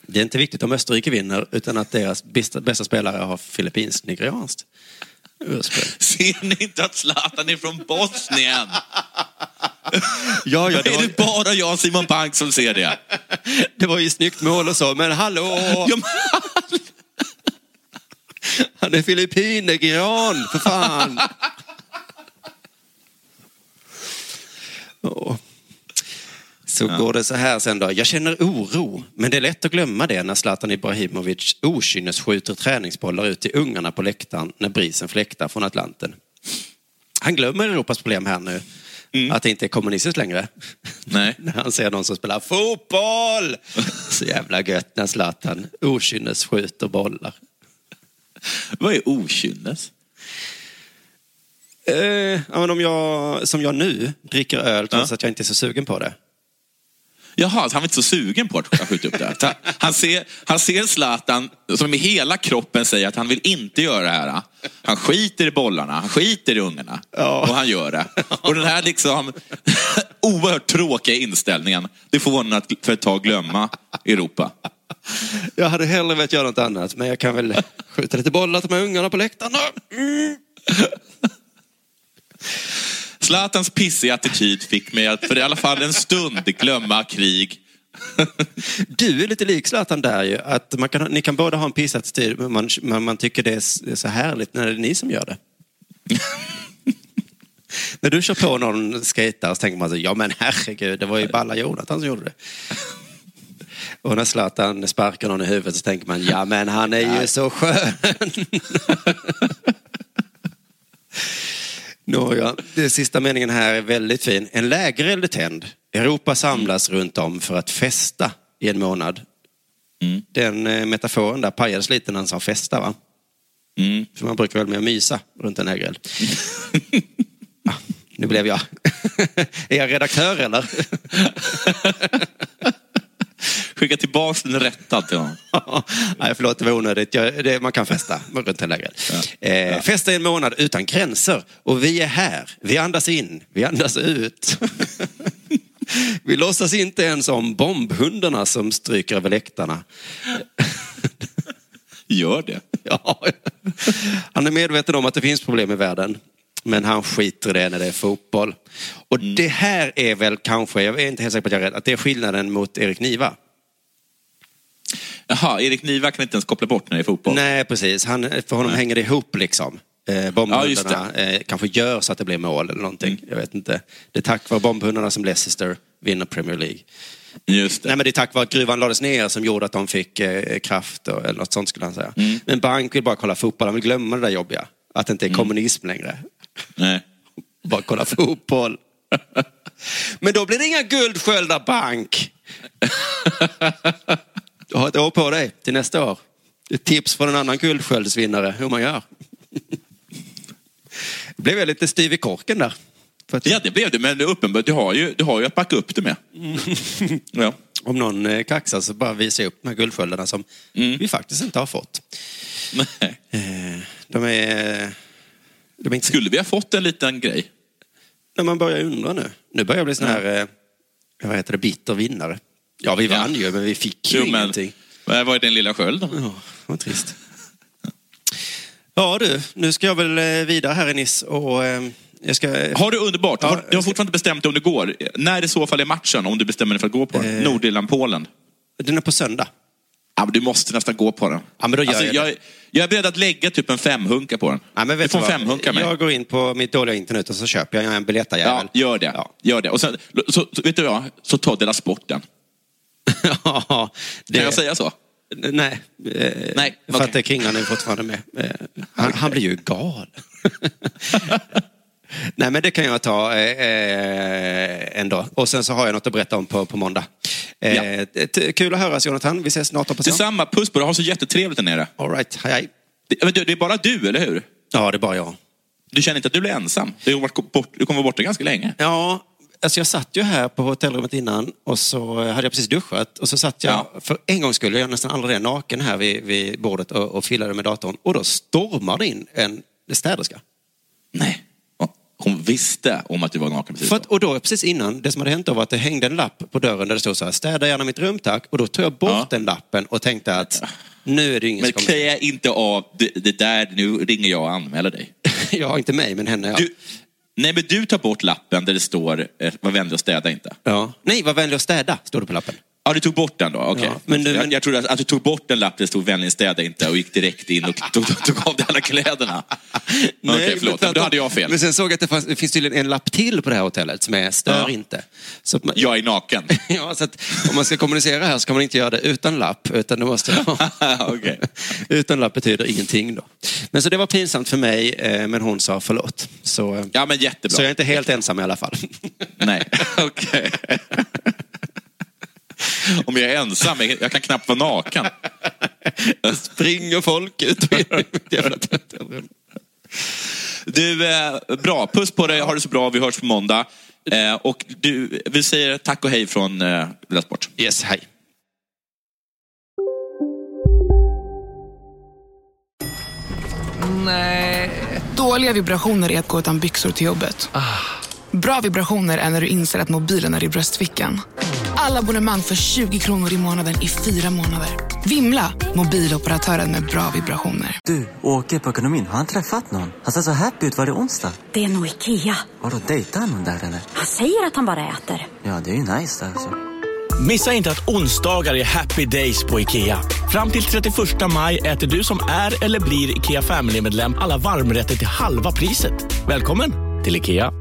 Det är inte viktigt om Österrike vinner utan att deras bästa, bästa spelare har filippinskt-nigerianskt ursprung. Ser ni inte att Zlatan är från Bosnien? Ja, ja, det är var- det bara jag Simon Bank som ser det? Det var ju snyggt mål och så, men hallå! Ja, men- Han är filippin-nigerian, för fan! Åh. Så går det så här sen då. Jag känner oro, men det är lätt att glömma det när Zlatan Ibrahimovic skjuter träningsbollar ut till ungarna på läktaren när brisen fläktar från Atlanten. Han glömmer Europas problem här nu. Att det inte är kommunistiskt längre. Nej. när han ser någon som spelar fotboll. Så jävla gött när Zlatan skjuter bollar. Vad är okynnes? Eh, ja, men om jag, som jag nu, dricker öl trots att jag inte är så sugen på det. Jaha, så han var inte så sugen på att skjuta upp det. här. Han ser, han ser Zlatan som i hela kroppen säger att han vill inte göra det här. Han skiter i bollarna, han skiter i ungarna. Och han gör det. Och den här liksom oerhört tråkiga inställningen, det får honom att för ett tag glömma Europa. Jag hade hellre velat göra något annat, men jag kan väl skjuta lite bollar till de här ungarna på läktaren. Mm. Zlatans pissiga attityd fick mig att för i alla fall en stund glömma krig. Du är lite lik Zlatan där ju. Att man kan, ni kan båda ha en pissattityd, men man, man, man tycker det är s- det är så härligt när det är ni som gör det. när du kör på någon skejtare så tänker man så, ja men herregud, det var ju balla Jonathan som gjorde det. Och när Zlatan sparkar någon i huvudet så tänker man, ja men han är ju så skön. Nåja, den sista meningen här är väldigt fin. En lägereld är tänd. Europa samlas runt om för att festa i en månad. Den eh, metaforen där pajades lite när han sa festa va? För man brukar väl mer mysa runt en lägereld. ah, nu blev jag... är jag redaktör eller? Skicka tillbaka den rättad till honom. Nej, förlåt, det var onödigt. Jag, det, man kan festa runt en lägereld. Eh, Festa i en månad utan gränser. Och vi är här. Vi andas in. Vi andas ut. vi låtsas inte ens om bombhundarna som stryker över läktarna. Gör det? Ja. Han är medveten om att det finns problem i världen. Men han skiter i det när det är fotboll. Och det här är väl kanske, jag är inte helt säker på att jag är rätt, att det är skillnaden mot Erik Niva. Jaha, Erik Niva kan inte ens koppla bort när det är fotboll. Nej, precis. Han, för honom hänger det ihop liksom. Eh, Ja, bombhundarna eh, kanske gör så att det blir mål eller någonting. Jag vet inte. Det är tack vare bombhundarna som Leicester vinner Premier League. Just det. Nej, men det är tack vare att gruvan lades ner som gjorde att de fick eh, kraft och, eller något sånt skulle han säga. Mm. Men Bank vill bara kolla fotboll, han vill glömma det där jobbiga. Att det inte är kommunism längre. Nej. Bara kolla fotboll. Men då blir det inga guldsköldar Bank. Du har ett år på dig till nästa år. Ett tips från en annan guldsköldsvinnare hur man gör. Det blev jag lite styv i korken där. Att, Ja, det blev det. Men det uppenbart, du har ju, du har ju att backa upp det med. Ja. Om någon eh, kaxar så bara visar jag upp de här guldsköldarna som vi faktiskt inte har fått. Nej. Eh, De är... De är inte... Skulle vi ha fått en liten grej? När man börjar undra nu. Nu börjar jag bli sån här, eh, vad heter det, bitter vinnare. Ja, vi vann ju, men vi fick ju Jo, men- ingenting. Vad var den lilla skölden? Ja, vad trist. Ja du, nu ska jag väl eh, vidare här i Nice och eh, jag ska... Har du underbart? Ja, har, du har fortfarande inte bestämt dig om du går. När i så fall är matchen, om du bestämmer dig för att gå på den? Eh. Nordirland-Polen? Den är på söndag. Ja, men du måste nästan gå på den. Ja, men då gör alltså, jag jag, jag är beredd att lägga typ en femhunka på den. Nej, men vet får du en vad? femhunka med. Jag går in på mitt dåliga internet och så köper jag en biljettajävel. Ja, gör det. Ja. Gör det. Och sen, så, så, vet du vad? Så ta Dela Sporten. ja, det... Kan jag säga så? Nej. Eh, Nej, för okej. att det Kringlan är fortfarande med. Eh, han, han blir ju galen. Nej, men det kan jag ta eh, eh, ändå. Och sen så har jag något att berätta om på, på måndag. Eh, t- Kul att höras Jonathan. Vi ses snart hoppas jag. Detsamma, puss på dig. Ha så jättetrevligt där nere. All right. hej, hej. Det, du, det är bara du, eller hur? Ja, det är bara jag. Du känner inte att du blir ensam? Du, har varit bort, du kommer vara borta ganska länge. Ja, alltså jag satt ju här på hotellrummet innan och så hade jag precis duschat och så satt jag, för en gång skulle jag nästan aldrig det, naken här vid, vid bordet och, och filade med datorn och då stormade in en städerska. Nej. Hon visste om att du var naken precis att, och då precis innan, det som hade hänt då var att det hängde en lapp på dörren där det stod så här, städa gärna mitt rum tack. Och då tog jag bort den lappen och tänkte att nu är det ingen Men som kommer... klä inte av det, det där, nu ringer jag och anmäler dig. Ja, inte mig, men henne ja. Du, nej, men du tar bort lappen där det står, eh, var vänlig och städa inte. ja. Nej, var vänlig och städa, står det på lappen. Ja, du tog bort den då? Okej. Ja, men du- jag, jag trodde att, att du tog bort en lapp där det stod vänlig städa inte och gick direkt in och tog, tog, tog av dig alla kläderna. Okej, förlåt. men- Då hade jag fel. Men sen såg jag att det, fanns, det finns tydligen en lapp till på det här hotellet som är stör Ja. inte. Så man, Jag är naken. ja, så att om man ska kommunicera här så kan man inte göra det utan lapp, utan det måste. Okej. Utan lapp betyder ingenting då. Men så det var pinsamt för mig, eh, men hon sa förlåt. Så, eh, Ja, men jättebra. så jag är inte helt ensam i alla fall. Nej, okej. Om jag är ensam, jag kan knappt vara naken. Springer folk ut. Du, eh, bra. Puss på dig, ha det så bra. Vi hörs på måndag. Eh, och du, vi säger tack och hej från eh, Lilla Sport. Yes, hej. Nej. Dåliga vibrationer är att gå utan byxor till jobbet. Bra vibrationer är när du inser att mobilen är i bröstfickan. Alla abonnemang för 20 kronor i månaden i fyra månader. Vimla! Mobiloperatören med bra vibrationer. Du, åker på ekonomin. Har han träffat någon? Han ser så happy ut. Var det onsdag? Det är nog Ikea. Har du dejtat någon där eller? Han säger att han bara äter. Ja, det är ju nice där alltså. Missa inte att onsdagar är happy days på IKEA. Fram till 31 maj äter du som är eller blir IKEA Family-medlem alla varmrätter till halva priset. Välkommen till IKEA.